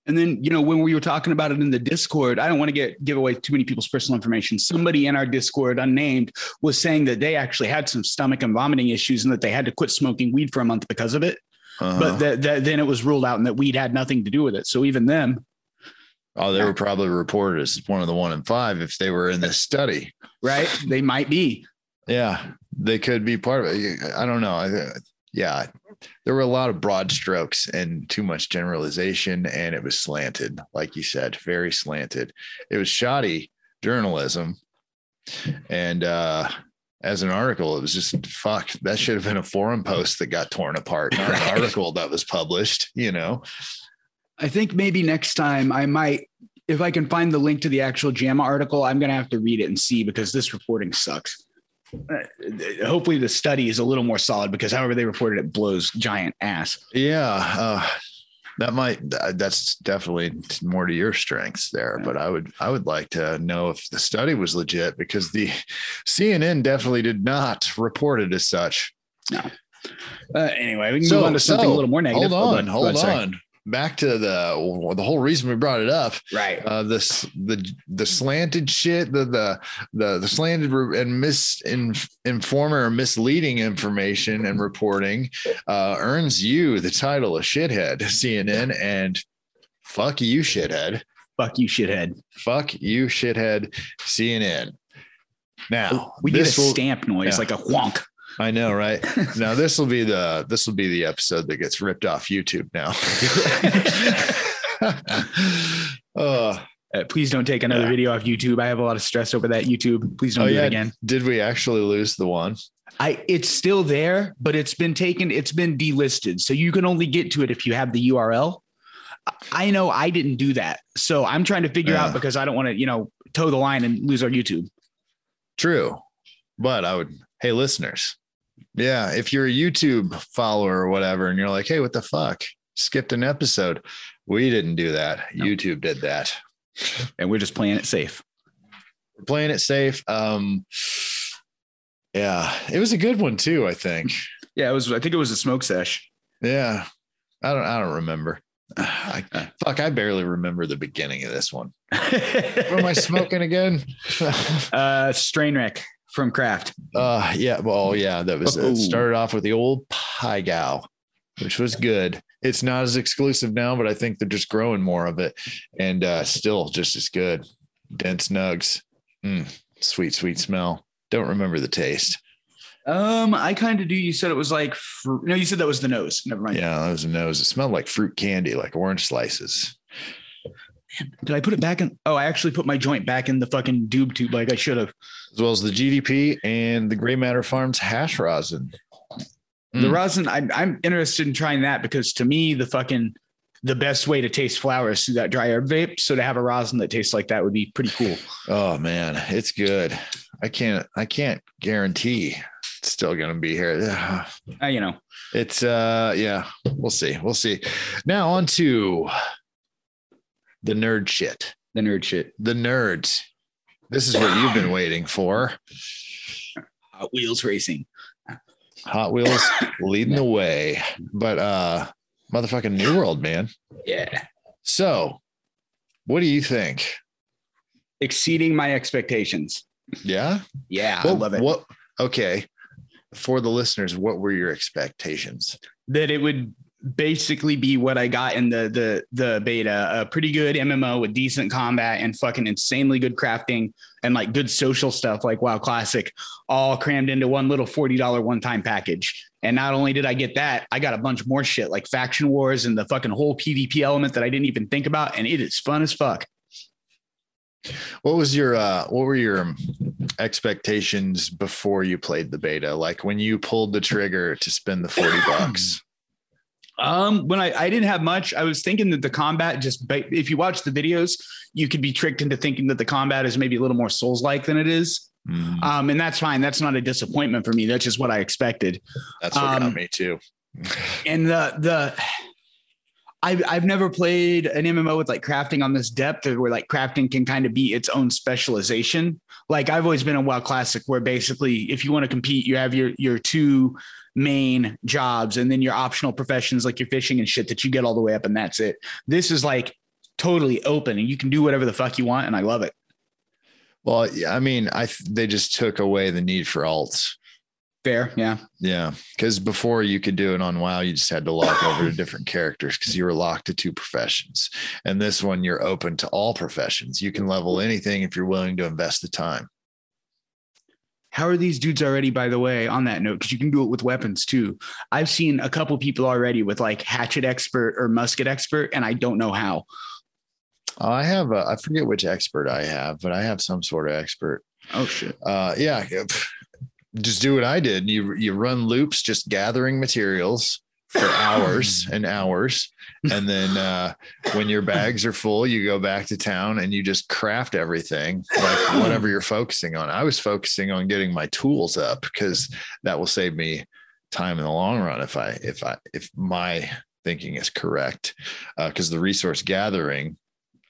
And then, you know, when we were talking about it in the Discord, I don't want to get give away too many people's personal information. Somebody in our Discord, unnamed, was saying that they actually had some stomach and vomiting issues and that they had to quit smoking weed for a month because of it. Uh-huh. But that, that, then it was ruled out and that weed had nothing to do with it. So even them. Oh, they were probably reported as one of the one in five if they were in this study. Right. They might be. Yeah. They could be part of it. I don't know. Yeah there were a lot of broad strokes and too much generalization, and it was slanted, like you said, very slanted. It was shoddy journalism, and uh, as an article, it was just fuck. That should have been a forum post that got torn apart, not an (laughs) article that was published. You know. I think maybe next time I might if I can find the link to the actual JAMA article, I'm going to have to read it and see because this reporting sucks. Uh, hopefully the study is a little more solid because however they reported it blows giant ass. Yeah. Uh, that might that's definitely more to your strengths there but i would i would like to know if the study was legit because the cnn definitely did not report it as such no uh, anyway we can so, move on to something so, a little more negative hold on hold on back to the the whole reason we brought it up right. uh this the the slanted shit the the the, the slanted and misinformer or misleading information and reporting uh earns you the title of shithead cnn and fuck you shithead. Fuck you shithead. Fuck you shithead cnn now we need a will, stamp noise yeah. like a wonk I know, right? (laughs) now this will be the this will be the episode that gets ripped off YouTube now. (laughs) uh, uh, please don't take another yeah. video off YouTube. I have a lot of stress over that YouTube. Please don't oh, do yeah. it again. Did we actually lose the one? I it's still there, but it's been taken, it's been delisted. So you can only get to it if you have the URL. I know I didn't do that. So I'm trying to figure yeah. out because I don't want to, you know, toe the line and lose our YouTube. True. But I would, hey, listeners, yeah. If you're a YouTube follower or whatever, and you're like, hey, what the fuck? Skipped an episode. We didn't do that. No. YouTube did that. And we're just playing it safe. We're playing it safe. Um, yeah, it was a good one too, I think. Yeah, it was, I think it was a smoke sesh. Yeah. I don't I don't remember. (sighs) I, fuck, I barely remember the beginning of this one. (laughs) what am I smoking again? uh strain wreck from Craft. Uh yeah, well, yeah, that was uh, started off with the old Pai gal, which was good. It's not as exclusive now, but I think they're just growing more of it, and uh, still just as good. Dense nugs, mm, sweet, sweet smell. Don't remember the taste. Um, I kind of do. You said it was like fr- no, you said that was the nose. Never mind. Yeah, that was the nose. It smelled like fruit candy, like orange slices. Did I put it back in? Oh, I actually put my joint back in the fucking doob tube like I should have. As well as the GDP and the Gray Matter Farms hash rosin. The mm. rosin, I'm, I'm interested in trying that because to me, the fucking the best way to taste flower is through that dry herb vape. So to have a rosin that tastes like that would be pretty cool. Oh man, it's good. I can't I can't guarantee it's still gonna be here. Uh, you know, it's uh yeah, we'll see. We'll see. Now on to the nerd shit. The nerd shit. The nerds. This is what you've been waiting for. Hot Wheels racing. Hot Wheels leading the way. But uh motherfucking New World, man. Yeah. So, what do you think? Exceeding my expectations. Yeah. Yeah, I love it. What okay. For the listeners, what were your expectations? That it would basically be what I got in the the the beta. A pretty good MMO with decent combat and fucking insanely good crafting and like good social stuff like WoW Classic, all crammed into one little forty dollar one time package. And not only did I get that, I got a bunch more shit like faction wars and the fucking whole PvP element that I didn't even think about, and it is fun as fuck. What was your uh what were your expectations before you played the beta? Like when you pulled the trigger to spend the 40 bucks? Um, when I, I didn't have much, I was thinking that the combat just, if you watch the videos, you could be tricked into thinking that the combat is maybe a little more Souls like than it is. Mm. Um, and that's fine. That's not a disappointment for me. That's just what I expected. That's what um, got me too. and the, the, I've, I've never played an MMO with like crafting on this depth where like crafting can kind of be its own specialization. Like I've always been a WoW classic where basically if you want to compete, you have your, your two main jobs and then your optional professions like your fishing and shit that you get all the way up and that's it. This is like totally open and you can do whatever the fuck you want. And I love it. Well, I mean, I they just took away the need for alts. Fair. Yeah. Yeah. Because before you could do it on WoW, you just had to lock over to (coughs) different characters because you were locked to two professions. And this one, you're open to all professions. You can level anything if you're willing to invest the time. How are these dudes already, by the way, on that note? Because you can do it with weapons too. I've seen a couple people already with like hatchet expert or musket expert, and I don't know how. I have, a, I forget which expert I have, but I have some sort of expert. Oh, shit. Uh, yeah. Just do what I did. You, you run loops, just gathering materials for (laughs) hours and hours. And then uh, when your bags are full, you go back to town and you just craft everything, like whatever you're focusing on. I was focusing on getting my tools up because that will save me time in the long run if I if I if my thinking is correct. Because uh, the resource gathering,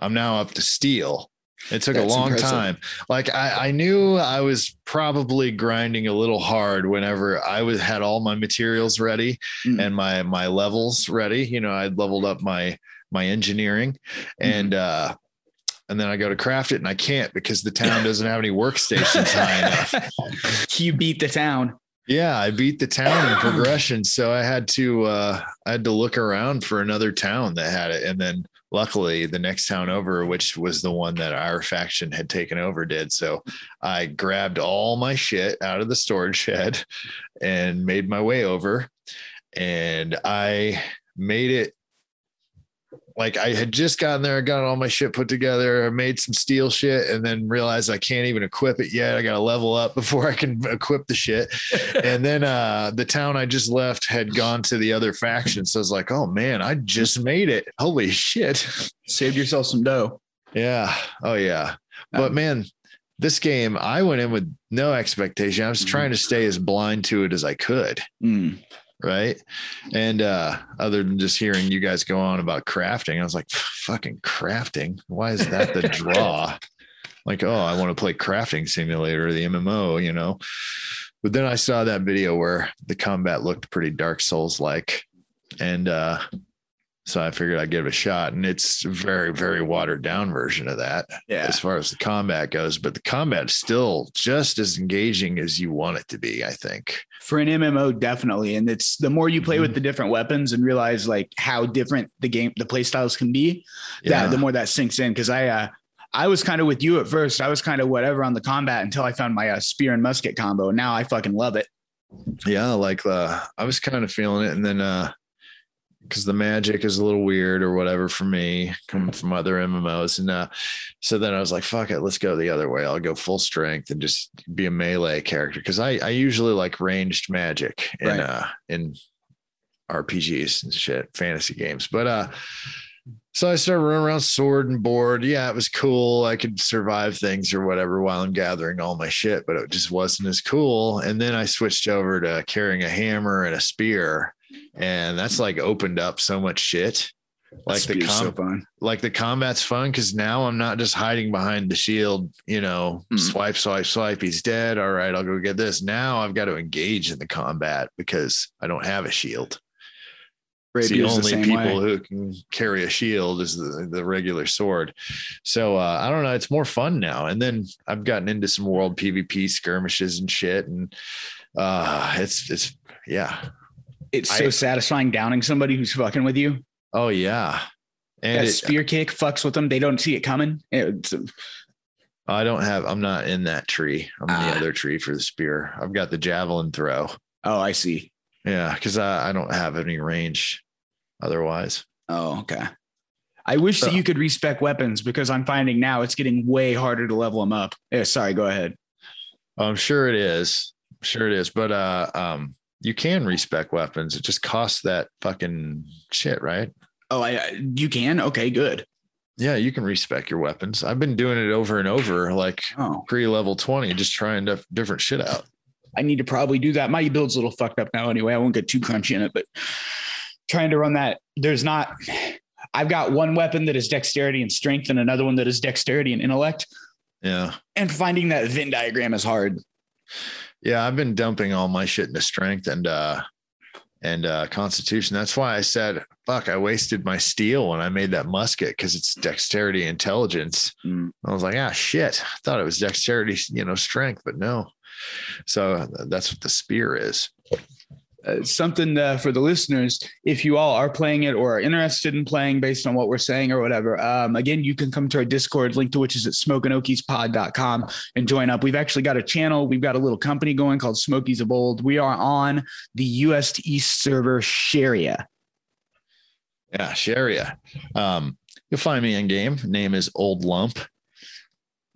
I'm now up to steel it took That's a long impressive. time. Like I, I knew I was probably grinding a little hard whenever I was had all my materials ready mm. and my my levels ready. You know, I'd leveled up my my engineering and mm. uh and then I go to craft it and I can't because the town doesn't have any workstations high enough. (laughs) You beat the town. Yeah, I beat the town in progression. So I had to uh I had to look around for another town that had it. And then luckily the next town over which was the one that our faction had taken over did so i grabbed all my shit out of the storage shed (laughs) and made my way over and i made it like I had just gotten there, got all my shit put together, I made some steel shit, and then realized I can't even equip it yet. I got to level up (laughs) before I can equip the shit. (laughs) and then uh, the town I just left had gone to the other faction, so I was like, "Oh man, I just made it! Holy shit!" Saved yourself some dough. Yeah. Oh yeah. But man, this game, I went in with no expectation. I was mm. trying to stay as blind to it as I could. Mm right? And uh other than just hearing you guys go on about crafting i was like fucking crafting? Why is that the draw? (laughs) Like oh i want to play crafting simulator the mmo you know? But then i saw that video where the combat looked pretty dark souls like and uh so I figured I'd give it a shot. And it's a very, very watered down version of that yeah. as far as the combat goes. But the combat is still just as engaging as you want it to be, I think. For an MMO, definitely. And it's the more you play mm-hmm. with the different weapons and realize like how different the game, the play styles can be, yeah. that the more that sinks in. Cause I, uh, I was kind of with you at first. I was kind of whatever on the combat until I found my uh, spear and musket combo. Now I fucking love it. Yeah, like uh, I was kind of feeling it, and then uh, because the magic is a little weird or whatever for me coming from other MMOs. And uh, so then I was like, fuck it, let's go the other way. I'll go full strength and just be a melee character. Cause I, I usually like ranged magic in right. uh in RPGs and shit, fantasy games. But uh so I started running around sword and board. Yeah, it was cool. I could survive things or whatever while I'm gathering all my shit, but it just wasn't as cool. And then I switched over to carrying a hammer and a spear and that's like opened up so much shit. Like the com- so like the combat's fun because now I'm not just hiding behind the shield, you know, mm. swipe, swipe, swipe. He's dead. All right, I'll go get this. Now I've got to engage in the combat because I don't have a shield. It's the only the people way. who can carry a shield is the, the regular sword. So uh, I don't know. It's more fun now. And then I've gotten into some world PvP skirmishes and shit, and uh, it's it's yeah, it's so I, satisfying downing somebody who's fucking with you. Oh yeah. And that it, spear kick fucks with them. They don't see it coming. It's, I don't have. I'm not in that tree. I'm in the ah. other tree for the spear. I've got the javelin throw. Oh, I see. Yeah, because I, I don't have any range otherwise. Oh, okay. I wish so, that you could respec weapons because I'm finding now it's getting way harder to level them up. Yeah, sorry, go ahead. I'm sure it is. I'm sure it is. But uh um you can respec weapons. It just costs that fucking shit, right? Oh, I you can. Okay, good. Yeah, you can respec your weapons. I've been doing it over and over, like oh. pre level twenty, just trying to different shit out. I need to probably do that. My build's a little fucked up now, anyway. I won't get too crunchy in it, but trying to run that. There's not. I've got one weapon that is dexterity and strength, and another one that is dexterity and intellect. Yeah, and finding that Venn diagram is hard. Yeah, I've been dumping all my shit into strength and uh and uh, Constitution. That's why I said, "Fuck!" I wasted my steel when I made that musket because it's dexterity, intelligence. Mm. I was like, "Ah, shit!" I thought it was dexterity, you know, strength, but no. So uh, that's what the spear is. Uh, something uh, for the listeners if you all are playing it or are interested in playing based on what we're saying or whatever um, again you can come to our discord link to which is at smokingokiespod.com and join up we've actually got a channel we've got a little company going called smokies of old we are on the us to east server sharia Yeah, Sharia. Um, you'll find me in game. Name is Old Lump.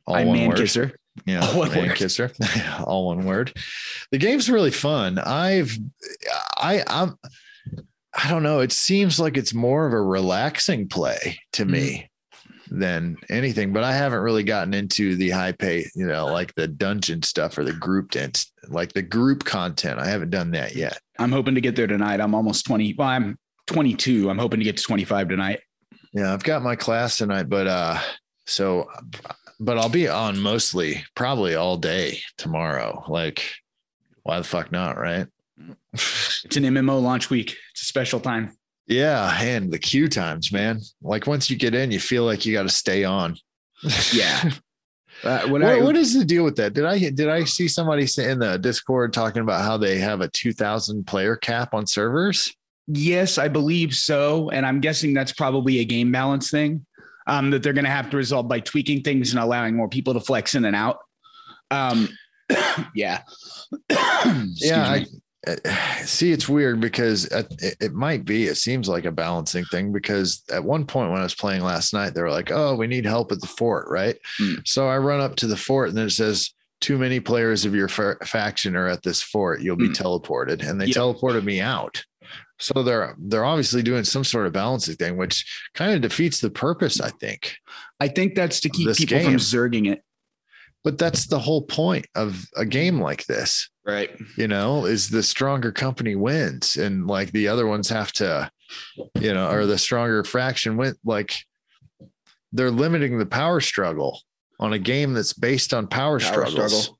All i'm man word. kisser Yeah, All one word. kisser. (laughs) all one word. The game's really fun. I've I I'm I don't know. It seems like it's more of a relaxing play to me than anything, but I haven't really gotten into the high pay, you know, like the dungeon stuff or the group dance, like the group content. I haven't done that yet. i'm hoping to get there tonight i'm almost 20 well i'm 22 i'm hoping to get to 25 tonight Yeah, I've got my class tonight, but uh so but I'll be on mostly probably all day tomorrow. Like why the fuck not, right? (laughs) it's an mmo launch week it's a special time Yeah, and the queue times, man. Like once you get in, you feel like you got to stay on. yeah (laughs) uh, What, I, what is the deal with that? Did I did I see somebody say in the Discord talking about how they have a two thousand player cap on servers? Yes, I believe so. And I'm guessing that's probably a game balance thing um, that they're going to have to resolve by tweaking things and allowing more people to flex in and out. Um, (coughs) yeah. Yeah, I, uh, see. It's weird because it, it- might be. It seems like a balancing thing because at one point when I was playing last night, they were like, "Oh, we need help at the fort," right? Hmm. So I run up to the fort and then it says. Too many players of your fa- faction are at this fort. You'll be Hmm. teleported, and they Yep. teleported me out. So they're they're obviously doing some sort of balancing thing, which kind of defeats the purpose, I think. I think that's to keep people game. from zerging it. But that's the whole point of a game like this, Right. you know, is the stronger company wins, and like the other ones have to, you know, or the stronger fraction win. Like they're limiting the power struggle on a game that's based on power, Power struggles. struggle.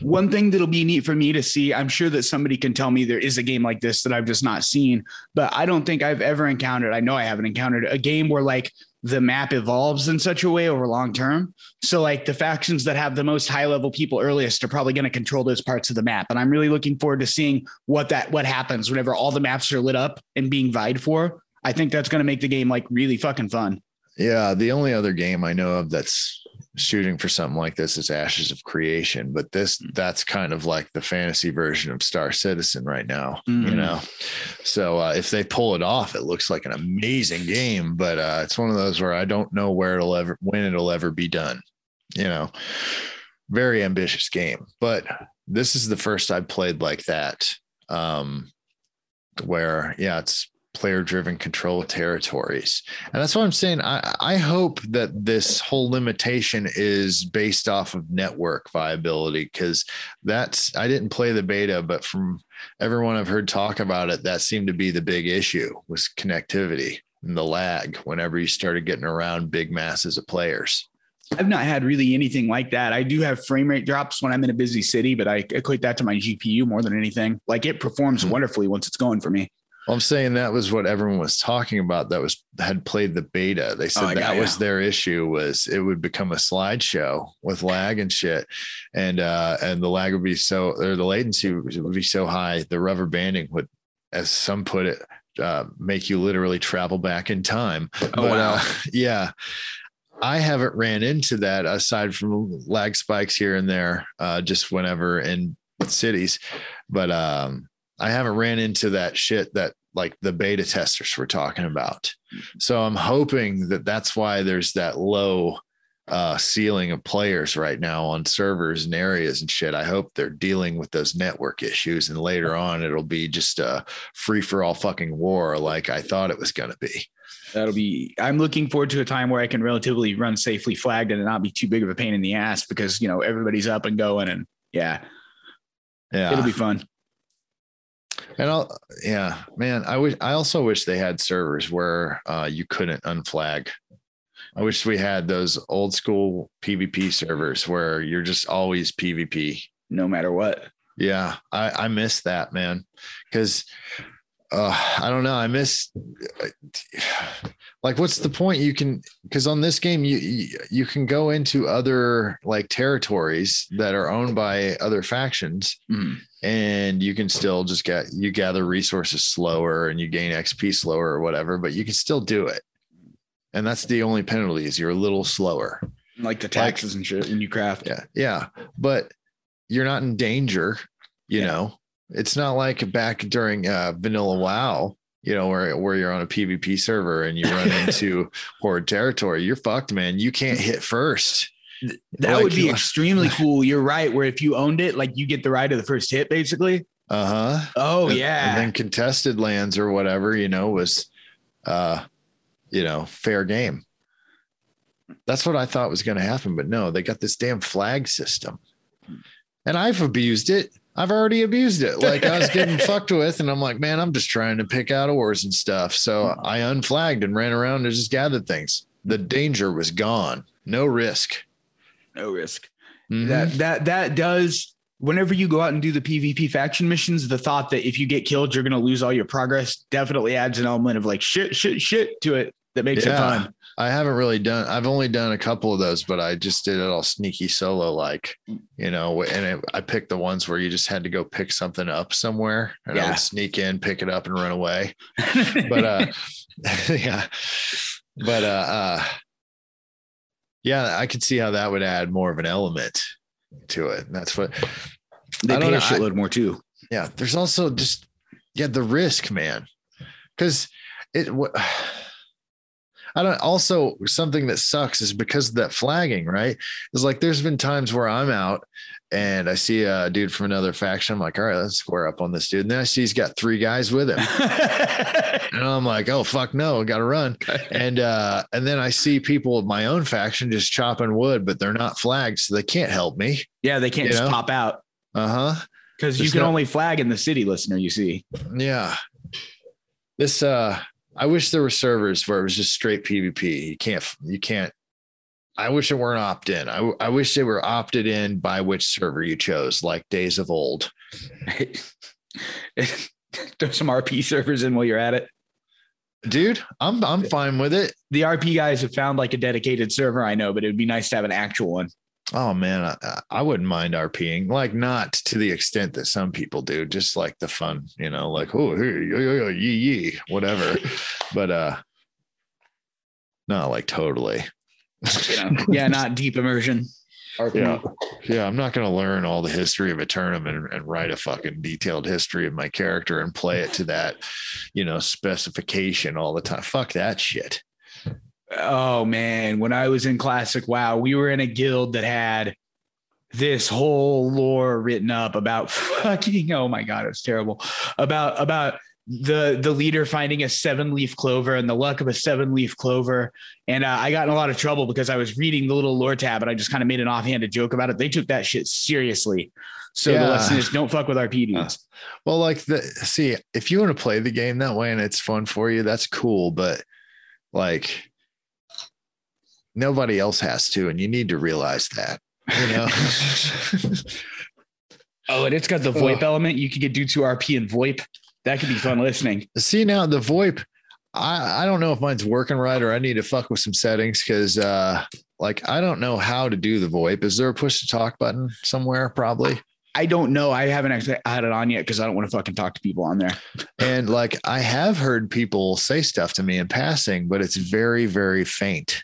One thing that'll be neat for me to see, I'm sure that somebody can tell me there is a game like this that I've just not seen, but I don't think I've ever encountered, I know I haven't encountered a game where like the map evolves in such a way over long term. So like the factions that have the most high level people earliest are probably going to control those parts of the map. And I'm really looking forward to seeing what that what happens whenever all the maps are lit up and being vied for. I think that's going to make the game like really fucking fun. Yeah, the only other game I know of that's shooting for something like this is Ashes of Creation, but this that's kind of like the fantasy version of Star Citizen right now, you Mhm. know. So uh, if they pull it off, it looks like an amazing game, but uh, it's one of those where I don't know where it'll ever when it'll ever be done. You know, very ambitious game, but this is the first I've played like that. Um, where yeah, it's player driven control territories. And that's what I'm saying. I, I hope that this whole limitation is based off of network viability because that's, I didn't play the beta, but from everyone I've heard talk about it, that seemed to be the big issue was connectivity and the lag whenever you started getting around big masses of players. I've not had really anything like that. I do have frame rate drops when I'm in a busy city, but I equate that to my GPU more than anything. Like it performs Hmm. wonderfully once it's going for me. Well, I'm saying that was what everyone was talking about that was had played the beta. They said Oh, that was their issue was it would become a slideshow with lag and shit. And uh and the lag would be so or the latency would be so high, the rubber banding would, as some put it, uh, make you literally travel back in time. Oh, but wow. uh (laughs) yeah. I haven't ran into that aside from lag spikes here and there, uh, just whenever in cities. But um, I haven't ran into that shit that like the beta testers were talking about. So I'm hoping that that's why there's that low uh, ceiling of players right now on servers and areas and shit. I hope they're dealing with those network issues and later on it'll be just a free for all fucking war like I thought it was going to be. That'll be, I'm looking forward to a time where I can relatively run safely flagged and not be too big of a pain in the ass because, you know, everybody's up and going and yeah, Yeah. it'll be fun. And I'll, yeah, man, I wish, I also wish they had servers where uh, you couldn't unflag. I wish we had those old school PvP servers where you're just always PvP. No matter what. Yeah, I I miss that man because uh, I don't know. I miss like what's the point? You can because on this game you, you can go into other like territories that are owned by other factions, Mhm. and you can still just get you gather resources slower and you gain XP slower or whatever, but you can still do it. And that's the only penalty is you're a little slower. Like the taxes and shit when you craft. Yeah. Yeah. But you're not in danger, you Yeah. know. It's not like back during uh vanilla WoW, you know, where where you're on a PvP server and you run (laughs) into horde territory. You're fucked, man. You can't hit first. That Like, would be extremely (laughs) cool. You're right. Where if you owned it, like you get the right of the first hit, basically. Uh-huh. Oh And- yeah. And then contested lands or whatever, you know, was uh, you know, fair game. That's what I thought was going to happen, but no, they got this damn flag system. And I've abused it. I've already abused it. Like I was (laughs) getting fucked with, and I'm like, man, I'm just trying to pick out ores and stuff. So I unflagged and ran around and just gathered things. The danger was gone. No risk. no risk. Mhm. That that that does. Whenever you go out and do the PvP faction missions, the thought that if you get killed, you're going to lose all your progress definitely adds an element of like shit, shit, shit to it that makes it fun. I haven't really done. I've only done a couple of those, but I just did it all sneaky solo, like you know. And it, I picked the ones where you just had to go pick something up somewhere, and I would sneak in, pick it up, and run away. (laughs) But uh, (laughs) yeah, but uh, uh, yeah, I could see how that would add more of an element to it. And that's what. they I pay a know, I- shitload more too. Yeah, there's also just yeah the risk, man, because it. What, I don't. Also, something that sucks is because of that flagging, right? It's like there's been times where I'm out and I see a dude from another faction. I'm like, all right, let's square up on this dude. And then I see he's got three guys with him, (laughs) and I'm like, oh fuck no, I got to run. And uh, and then I see people of my own faction just chopping wood, but they're not flagged, so they can't help me. yeah, they can't You just know? pop out Uh huh. because you can no- only flag in the city, listener. You see, Yeah. This uh I wish there were servers where it was just straight PvP. You can't you can't I wish it weren't opt-in. I, I wish they were opted in by which server you chose, like days of old. (laughs) throw some RP servers in while you're at it. Dude, I'm I'm fine with it. The RP guys have found like a dedicated server, I know, but it would be nice to have an actual one. Oh man, I, I wouldn't mind RPing. Like not to the extent that some people do, just like the fun, you know, like oh hey, yo, yo, yo, yee yee, whatever. (laughs) but uh not like totally. You know, yeah, not deep immersion. RP. (laughs) Yeah. Yeah, I'm not going to learn all the history of Aeternum and, and write a fucking detailed history of my character and play it to that, you know, specification all the time. Fuck that shit. Oh man, when I was in classic WoW, we were in a guild that had this whole lore written up about (laughs) fucking oh my god, it was terrible. About about the the leader finding a seven leaf clover and the luck of a seven leaf clover. And uh, I got in a lot of trouble because I was reading the little lore tab and I just kind of made an offhanded joke about it. They took that shit seriously. So Yeah. the lesson is don't fuck with RP dudes. Well, like the see, if you want to play the game that way and it's fun for you, that's cool. But like nobody else has to, and you need to realize that. You know. (laughs) (laughs) Oh, and it's got the VoIP element. You could get dudes who RP and VoIP. That could be fun listening. See now the VoIP, I, I don't know if mine's working right or I need to fuck with some settings because uh like I don't know how to do the VoIP. Is there a push to talk button somewhere? Probably. I don't know. I haven't actually had it on yet because I don't want to fucking talk to people on there. And like I have heard people say stuff to me in passing, but it's very, very faint.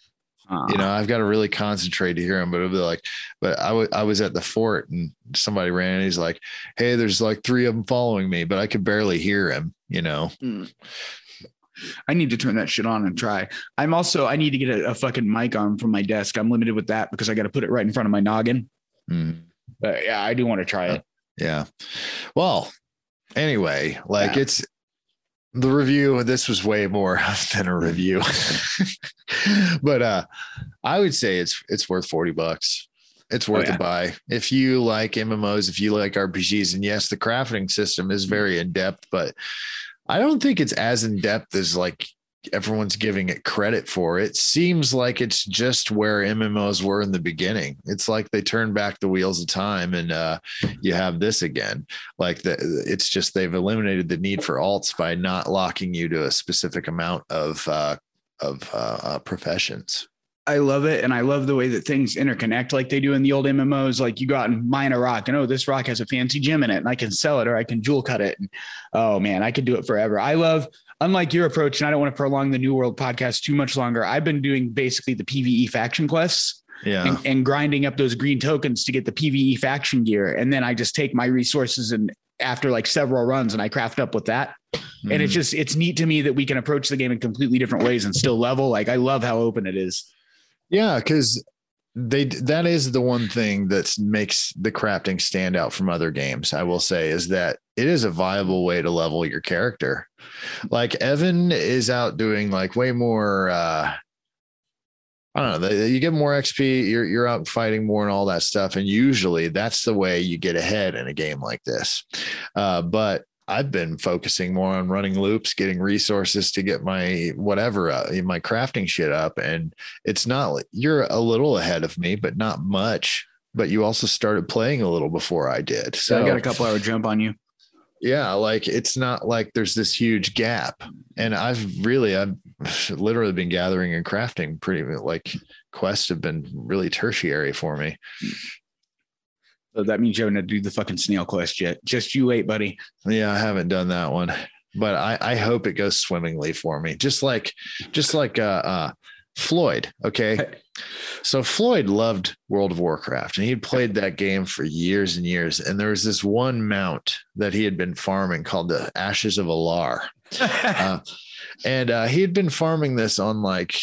Uh, You know, I've got to really concentrate to hear him, but it'll be like, but I I was at the fort and somebody ran and he's like, Hey, there's like three of them following me, but I could barely hear him, you know? I need to turn that shit on and try. I'm also I need to get a, a fucking mic on from my desk. I'm limited with that because I got to put it right in front of my noggin. Mm. But yeah, I do want to try it. Yeah. Well, anyway, like Yeah. it's the review. This was way more (laughs) than a review, (laughs) but uh, I would say it's it's worth forty bucks. It's worth Oh, yeah. a buy if you like MMOs, if you like RPGs, and yes, the crafting system is very in depth, but I don't think it's as in depth as like everyone's giving it credit for. It seems like it's just where MMOs were in the beginning. It's like they turned back the wheels of time and uh, you have this again. Like the, it's just they've eliminated the need for alts by not locking you to a specific amount of uh, of uh, uh professions. I love it. And I love the way that things interconnect like they do in the old MMOs. Like you go out and mine a rock and oh, this rock has a fancy gem in it and I can sell it or I can jewel cut it. And, oh man, I could do it forever. I love, unlike your approach, and I don't want to prolong the New World podcast too much longer. I've been doing basically the PVE faction quests. Yeah. And, and grinding up those green tokens to get the PVE faction gear. And then I just take my resources and after like several runs and I craft up with that. Mm. And it's mm. just, it's neat to me that we can approach the game in completely different ways and still level. Like I love how open it is. Yeah, because they that is the one thing that makes the crafting stand out from other games. I will say is that it is a viable way to level your character. Like Evan is out doing like way more. uh I don't know. You get more XP. You're you're out fighting more and all that stuff, and usually that's the way you get ahead in a game like this. Uh, but I've been focusing more on running loops, getting resources to get my whatever, uh, my crafting shit up. And it's not, you're a little ahead of me, but not much. But you also started playing a little before I did. So I got a couple hour jump on you. Yeah. Like it's not like there's this huge gap. And I've really, I've (sighs) literally been gathering and crafting pretty like quests have been really tertiary for me. So that means you haven't do the fucking snail quest yet. Just you wait, buddy. Yeah, I haven't done that one, but I, I hope it goes swimmingly for me. Just like, just like uh, uh, Floyd. Okay. So Floyd loved World of Warcraft and he'd played that game for years and years. And there was this one mount that he had been farming called the Ashes of Al'ar. (laughs) uh, and uh, he had been farming this on like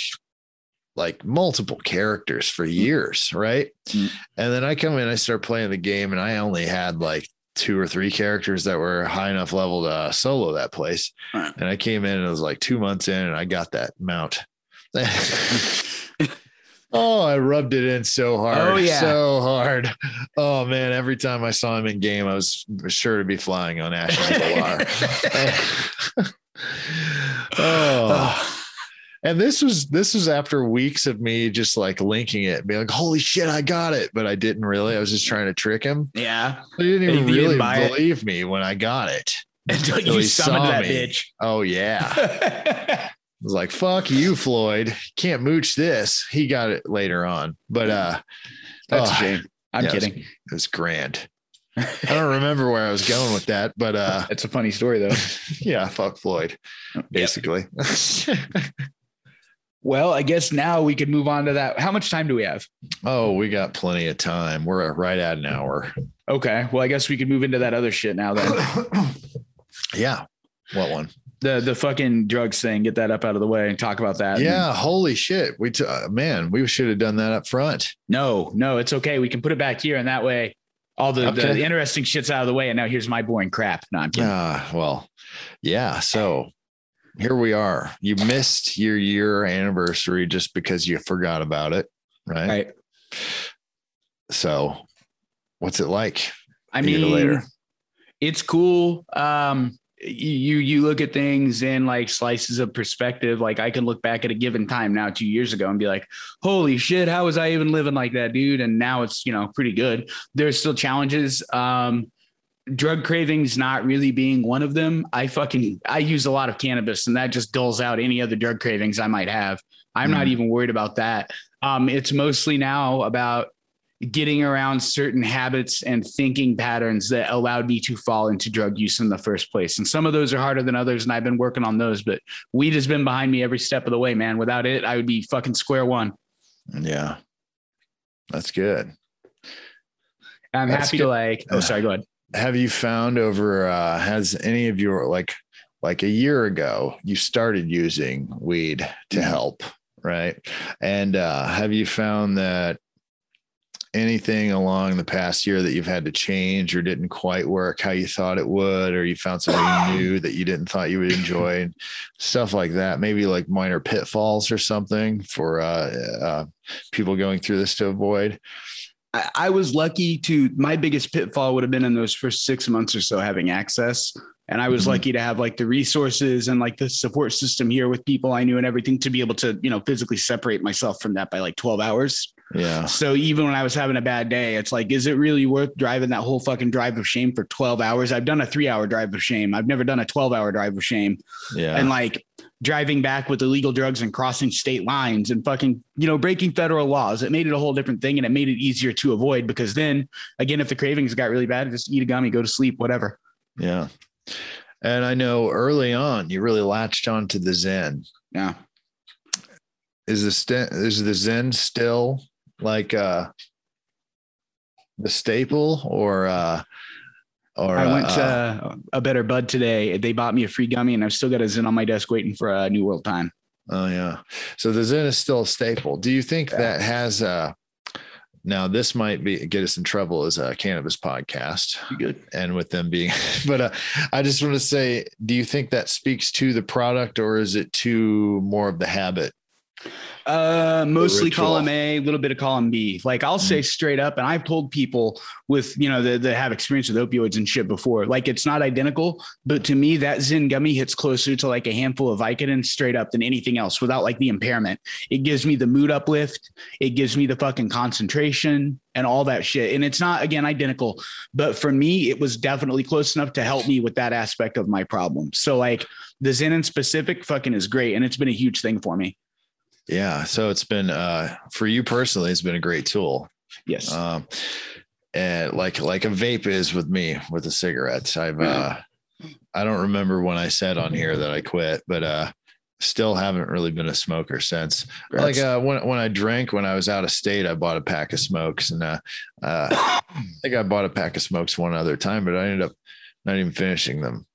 like multiple characters for years, right? Mm. And then I come in, I start playing the game, and I only had like two or three characters that were high enough level to uh, solo that place. Right. And I came in and it was like two months in, and I got that mount. (laughs) (laughs) oh, I rubbed it in so hard. Oh, yeah. So hard. Oh man, every time I saw him in game, I was sure to be flying on Ashes of the oh and this was this was after weeks of me just like linking it, being like, "Holy shit, I got it!" But I didn't really. I was just trying to trick him. Yeah, he didn't even really believe it. me when I got it (laughs) until you summoned that me. bitch. Oh yeah. (laughs) I was like, "Fuck you, Floyd! Can't mooch this." He got it later on, but uh, that's oh, a shame. I'm yeah, kidding. It was, it was grand. I don't remember where I was going with that, but uh, it's a funny story though. (laughs) yeah, fuck Floyd, basically. Yep. Well, I guess now we could move on to that. How much time do we have? Oh, we got plenty of time. We're right at an hour. Okay. Well, I guess we could move into that other shit now then. (coughs) yeah. What one? The the fucking drugs thing. Get that up out of the way and talk about that. Yeah. And, holy shit. We t- uh, man, we should have done that up front. No, no, it's okay. We can put it back here, and that way, all the, okay. the interesting shit's out of the way. And now here's my boring crap. No, I'm kidding. Uh, well, yeah. So here we are. You missed your year anniversary just because you forgot about it, right? Right. So, what's it like? I mean, later? it's cool. Um, you you look at things in like slices of perspective. Like I can look back at a given time now, two years ago, and be like, "Holy shit, how was I even living like that, dude?" And now it's you know pretty good. There's still challenges. Um, drug cravings not really being one of them. I fucking I use a lot of cannabis and that just dulls out any other drug cravings I might have. I'm mm. not even worried about that. Um, it's mostly now about getting around certain habits and thinking patterns that allowed me to fall into drug use in the first place. And some of those are harder than others, and I've been working on those. But weed has been behind me every step of the way, man. Without it, I would be fucking square one. Yeah, that's good. I'm that's happy good. to like. Oh, sorry. Go ahead have you found over uh, has any of your like like a year ago you started using weed to mm-hmm. help right? And uh, have you found that anything along the past year that you've had to change or didn't quite work how you thought it would or you found something (coughs) new that you didn't thought you would enjoy and stuff like that? Maybe like minor pitfalls or something for uh, uh, people going through this to avoid I, was lucky to my biggest pitfall would have been in those first six months or so having access. And I was Mhm. lucky to have like the resources and like the support system here with people I knew and everything to be able to, you know, physically separate myself from that by like 12 hours. Yeah. So even when I was having a bad day, it's like, is it really worth driving that whole fucking drive of shame for 12 hours? I've done a three hour drive of shame. I've never done a 12 hour drive of shame. Yeah. And like driving back with illegal drugs and crossing state lines and fucking, you know, breaking federal laws. It made it a whole different thing and it made it easier to avoid because then again, if the cravings got really bad, just eat a gummy, go to sleep, whatever. yeah. And I know early on you really latched on to the Zen. Yeah. Is the st- is the Zen still like uh the staple or uh or I went uh, to a better bud today. They bought me a free gummy and I've still got a Zen on my desk waiting for a New World Time. Oh yeah. So the Zen is still a staple. Do you think Yeah. that has uh now this might be get us in trouble as a cannabis podcast good? and with them being (laughs) but uh, I just want to say do you think that speaks to the product or is it to more of the habit? Uh, mostly column A, a little bit of column B. Like I'll say straight up, and I've told people with you know that, that have experience with opioids and shit before, like it's not identical, but to me that Zen gummy hits closer to like a handful of Vicodin straight up than anything else without like the impairment. It gives me the mood uplift, it gives me the fucking concentration and all that shit. And it's not again identical, but for me it was definitely close enough to help me with that aspect of my problem. So like the Zen in specific fucking is great, and it's been a huge thing for me. Yeah. So it's been uh for you personally, it's been a great tool. Yes. Um and like like a vape is with me with the cigarettes. I've uh I don't remember when I said on here that I quit, but uh still haven't really been a smoker since. Like uh when when I drank when I was out of state, I bought a pack of smokes and uh, uh I think I bought a pack of smokes one other time, but I ended up not even finishing them.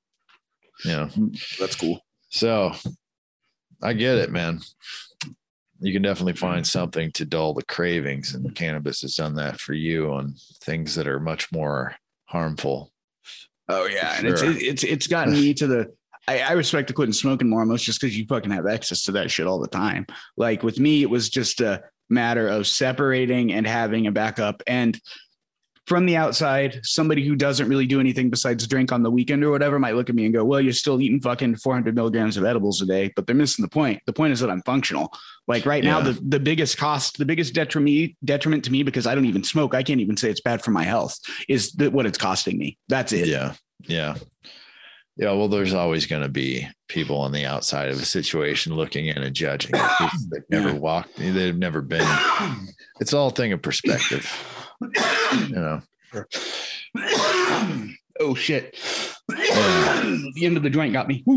You know. That's cool. So I get it, man. You can definitely find mm-hmm. something to dull the cravings, and cannabis has done that for you on things that are much more harmful. Oh yeah, and it's it's it's gotten me to the. I, I respect to quitting smoking more, almost just because you fucking have access to that shit all the time. Like with me, it was just a matter of separating and having a backup. And from the outside, somebody who doesn't really do anything besides drink on the weekend or whatever might look at me and go, "Well, you're still eating fucking 400 milligrams of edibles a day," but they're missing the point. The point is that I'm functional. Like right now, the the biggest cost, the biggest detriment detriment to me because I don't even smoke. I can't even say it's bad for my health. Is that what it's costing me? That's it. Yeah. Yeah. Yeah. Well, there's always going to be people on the outside of a situation looking in and judging. (coughs) They've never Yeah. walked, they've never been. It's all a thing of perspective, (coughs) you know. oh shit. the end of the joint got me. (laughs)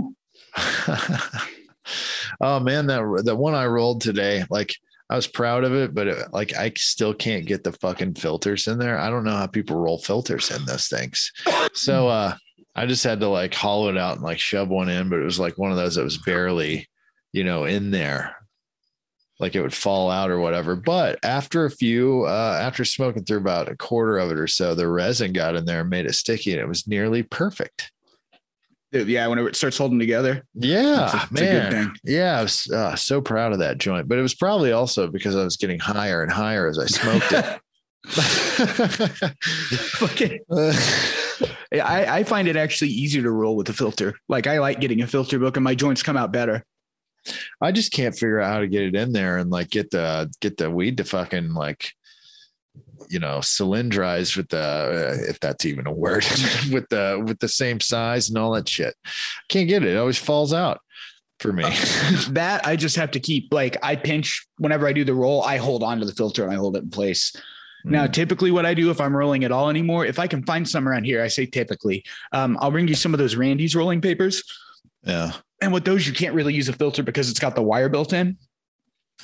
Oh man, that that one I rolled today, like I was proud of it, but it, like I still can't get the fucking filters in there. I don't know how people roll filters in those things. So uh I just had to like hollow it out and like shove one in, but it was like one of those that was barely, you know, in there. Like it would fall out or whatever. But after a few, uh, after smoking through about a quarter of it or so, the resin got in there and made it sticky and it was nearly perfect. Dude, yeah, whenever it starts holding together. Yeah, It's a- it's man. Yeah, I was uh, so proud of that joint, but it was probably also because I was getting higher and higher as I smoked it. (laughs) (laughs) Fucking I, I find it actually easier to roll with a filter. Like I like getting a filter book and my joints come out better. I just can't figure out how to get it in there and like get the get the weed to fucking like you know cylindrize with the uh, if that's even a word (laughs) with the with the same size and all that shit. Can't get it. It always falls out for me. (laughs) that I just have to keep like I pinch whenever I do the roll, I hold on to the filter and I hold it in place. Now, typically, what I do if I'm rolling at all anymore, if I can find some around here, I say typically, um, I'll bring you some of those Randy's rolling papers. yeah. And with those, you can't really use a filter because it's got the wire built in.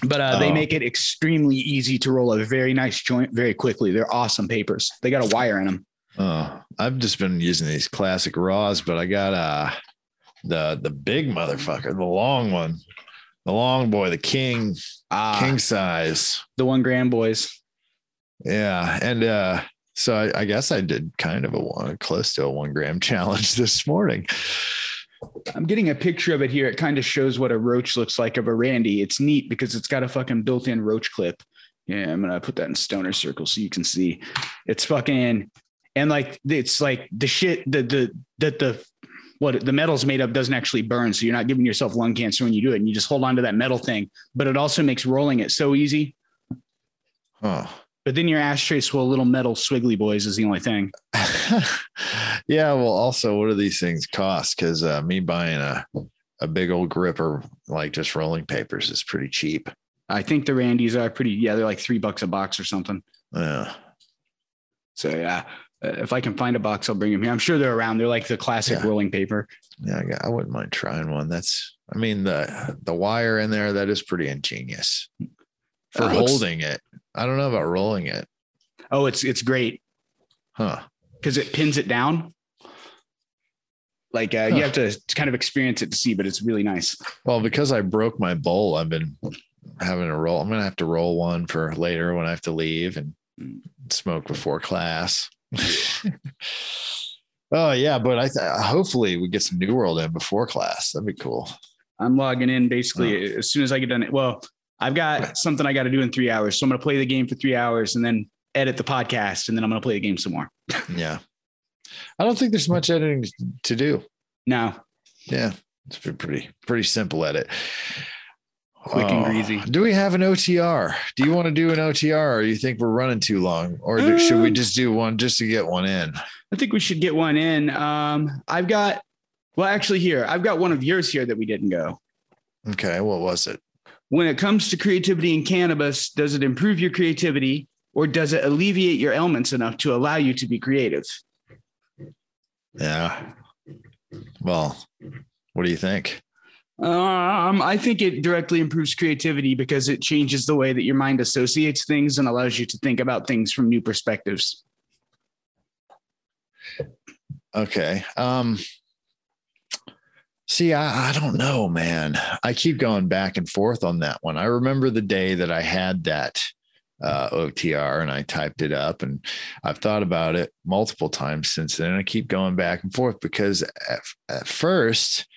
But uh, they Oh. make it extremely easy to roll a very nice joint very quickly. They're awesome papers. They got a wire in them. Oh, I've just been using these classic raws, but I got uh the the big motherfucker, the long one, the long boy, the king, Ah, king size. the one grand boys. Yeah, and uh so I, I guess I did kind of a one close to a one gram (laughs) challenge this morning. I'm getting a picture of it here. It kind of shows what a roach looks like of a Randy. It's neat because it's got a fucking built-in roach clip. Yeah, I'm gonna put that in stoner circle so you can see. It's fucking and like it's like the shit the the that the what the metal's made of doesn't actually burn. So you're not giving yourself lung cancer when you do it. And you just hold on to that metal thing. But it also makes rolling it so easy. Oh. But then your ashtrays full of little metal swiggly boys is the only thing. (laughs) yeah. Well, also, what do these things cost? Because uh, me buying a a big old gripper like just rolling papers is pretty cheap. I think the Randy's are pretty. Yeah, they're like three bucks a box or something. Yeah. So yeah, uh, if I can find a box, I'll bring them here. I'm sure they're around. They're like the classic Yeah. rolling paper. Yeah, I, wouldn't mind trying one. That's, I mean, the the wire in there that is pretty ingenious for Uh, looks- holding it. I don't know about rolling it, Oh, it's it's great huh? because it pins it down. Like uh, Huh. you have to kind of experience it to see, but it's really nice. Well, because I broke my bowl, I've been having to roll. I'm gonna have to roll one for later when I have to leave and smoke before class. (laughs) oh yeah, but I th- hopefully we get some New World in before class. That'd be cool. I'm logging in basically as soon as I get done. Well, I've got something I got to do in three hours, so I'm going to play the game for three hours and then edit the podcast, and then I'm going to play the game some more. (laughs) Yeah, I don't think there's much editing to do. No, Yeah, it's pretty pretty simple edit. Quick and Oh, greasy. Do we have an OTR? Do you want to do an OTR, or you think we're running too long, or should we Um, just do one just to get one in? I think we should get one in. Um, I've got, well, actually, here I've got one of yours here that we didn't go. Okay, what was it? When it comes to creativity in cannabis, does it improve your creativity or does it alleviate your ailments enough to allow you to be creative? Yeah. Well, what do you think? Um, I think it directly improves creativity because it changes the way that your mind associates things and allows you to think about things from new perspectives. Okay. Um See, I, I don't know, man. I keep going back and forth on that one. I remember the day that I had that uh, OTR and I typed it up, and I've thought about it multiple times since then. I keep going back and forth because at, at first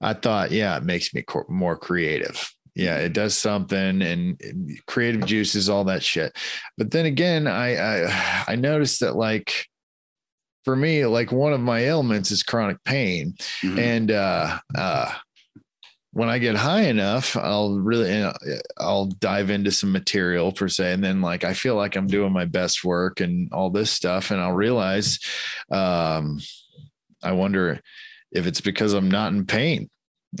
I thought, yeah, it makes me cor- more creative. Yeah, it does something and creative juices, all that shit. But then again, I I, I noticed that like for me, like one of my ailments is chronic pain. Mhm. And uh uh when I get high enough, I'll really uh, I'll dive into some material per se. And then like I feel like I'm doing my best work and all this stuff. And I'll realize um I wonder if it's because I'm not in pain.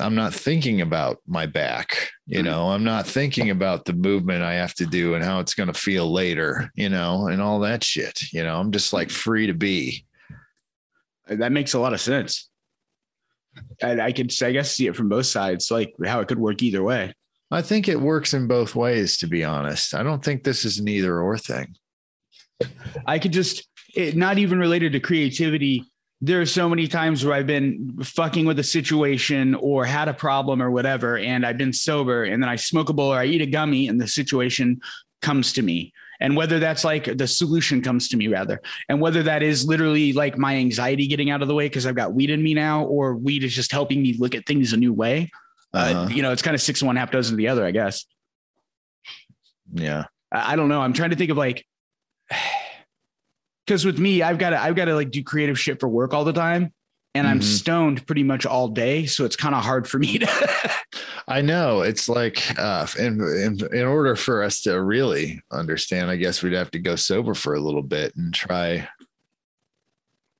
I'm not thinking about my back, you Mhm. know, I'm not thinking about the movement I have to do and how it's going to feel later, you know, and all that shit. You know, I'm just like free to be. That makes a lot of sense. And I could, I guess, see it from both sides, like how it could work either way. I think it works in both ways, to be honest. I don't think this is an either or thing. I could just, it, not even related to creativity. There are so many times where I've been fucking with a situation or had a problem or whatever, and I've been sober, and then I smoke a bowl or I eat a gummy, and the situation comes to me. And whether that's like the solution comes to me, rather, and whether that is literally like my anxiety getting out of the way because I've got weed in me now, or weed is just helping me look at things a new way. Uh, Uh-huh. you know, it's kind of six one, half dozen of the other, I guess. Yeah. I I don't know. I'm trying to think of like, (sighs) because with me, I've got to, I've got to like do creative shit for work all the time, and I'm Mhm. stoned pretty much all day, so it's kind of hard for me to. (laughs) I know. It's like, uh, in, in, in order for us to really understand, I guess we'd have to go sober for a little bit and try,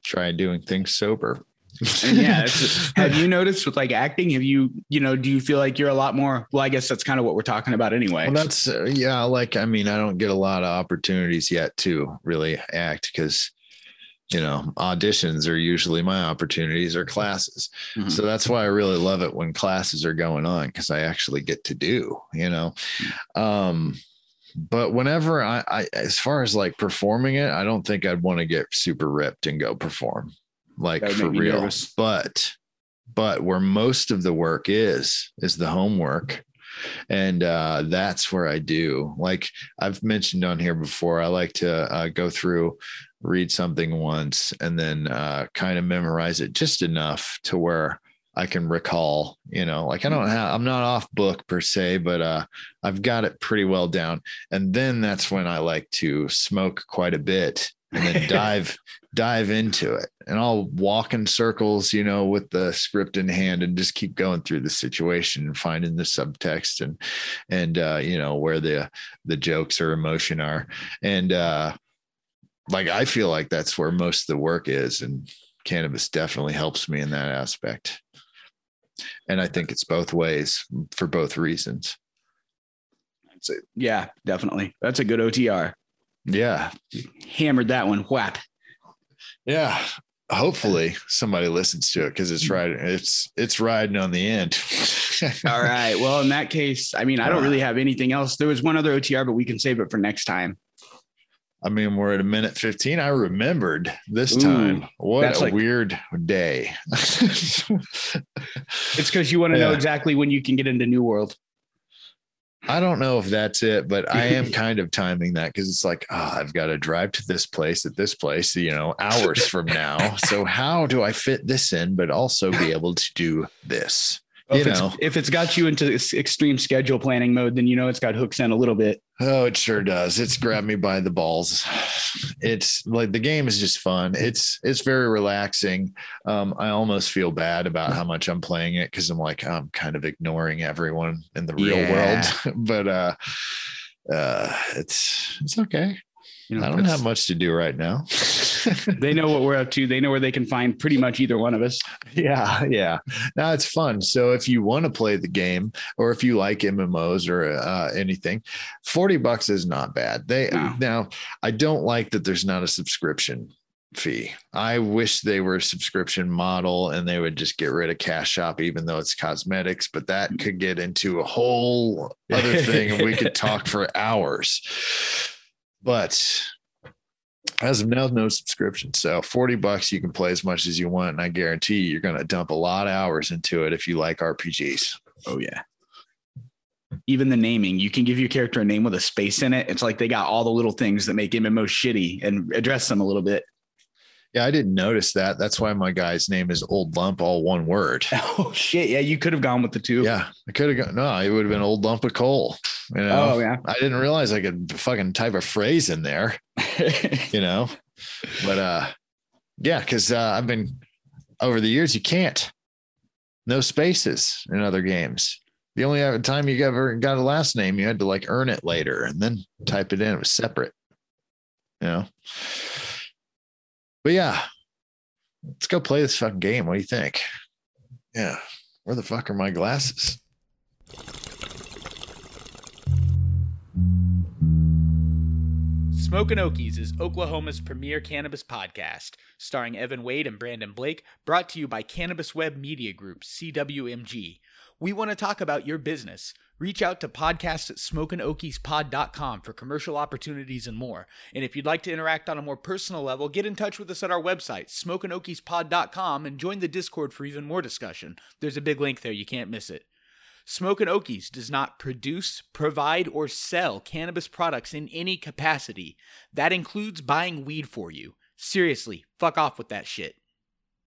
try doing things sober. Yeah. It's, (laughs) have you noticed with like acting? Have you, you know, do you feel like you're a lot more? Well, I guess that's kind of what we're talking about anyway. Well, that's uh, yeah. Like, I mean, I don't get a lot of opportunities yet to really act because, you know, auditions are usually my opportunities or classes. Mhm. So that's why I really love it when classes are going on because I actually get to do, you know. Um, but whenever I, I, as far as like performing it, I don't think I'd want to get super ripped and go perform like for real. nervous. But, but where most of the work is, is the homework. And uh, that's where I do. Like I've mentioned on here before, I like to uh, go through, read something once, and then uh, kind of memorize it just enough to where I can recall. You know, like I don't have, I'm not off book per se, but uh, I've got it pretty well down. And then that's when I like to smoke quite a bit and then (laughs) dive dive into it and i'll walk in circles you know with the script in hand and just keep going through the situation and finding the subtext and and uh you know where the the jokes or emotion are and uh like i feel like that's where most of the work is and cannabis definitely helps me in that aspect and i think it's both ways for both reasons yeah definitely that's a good otr yeah. Hammered that one. Whap. Yeah. Hopefully somebody listens to it because it's mm-hmm. right. It's it's riding on the end. (laughs) All right. Well, in that case, I mean, I don't ah. really have anything else. There was one other OTR, but we can save it for next time. I mean, we're at a minute 15. I remembered this time. Ooh, what a like, weird day. (laughs) it's because you want to yeah. know exactly when you can get into New World. I don't know if that's it, but I am (laughs) kind of timing that because it's like, oh, I've got to drive to this place at this place, you know, hours from now. So how do I fit this in, but also be able to do this? Well, you if know, it's, if it's got you into extreme schedule planning mode, then you know it's got hooks in a little bit. Oh, it sure does. It's grabbed me by the balls. It's like the game is just fun. It's it's very relaxing. Um, I almost feel bad about how much I'm playing it because I'm like I'm kind of ignoring everyone in the real yeah. world. (laughs) but uh, uh, it's it's okay. You know, I don't have much to do right now. (laughs) (laughs) they know what we're up to. They know where they can find pretty much either one of us. Yeah, yeah. Now it's fun. So if you want to play the game, or if you like MMOs or uh, anything, forty bucks is not bad. They no. now I don't like that there's not a subscription fee. I wish they were a subscription model and they would just get rid of cash shop, even though it's cosmetics, but that could get into a whole other thing and we could talk for (laughs) hours. But as of now, no subscription. So 40 bucks, you can play as much as you want. And I guarantee you, you're going to dump a lot of hours into it if you like RPGs. Oh, yeah. Even the naming, you can give your character a name with a space in it. It's like they got all the little things that make MMO shitty and address them a little bit. Yeah, I didn't notice that. That's why my guy's name is Old Lump, all one word. (laughs) Oh shit! Yeah, you could have gone with the two. Yeah, I could have gone. No, it would have been Old Lump of Coal. You know? Oh yeah. I didn't realize I could fucking type a phrase in there. (laughs) you know, but uh, yeah, because uh, I've been over the years. You can't. No spaces in other games. The only time you ever got a last name, you had to like earn it later and then type it in. It was separate. You know. But yeah, let's go play this fucking game. What do you think? Yeah. Where the fuck are my glasses? Smokin' Okies is Oklahoma's premier cannabis podcast, starring Evan Wade and Brandon Blake, brought to you by Cannabis Web Media Group, CWMG. We want to talk about your business. Reach out to podcast at smokinokiespod.com for commercial opportunities and more. And if you'd like to interact on a more personal level, get in touch with us at our website, smokinokiespod.com, and join the Discord for even more discussion. There's a big link there, you can't miss it. Smokin' Okies does not produce, provide, or sell cannabis products in any capacity. That includes buying weed for you. Seriously, fuck off with that shit.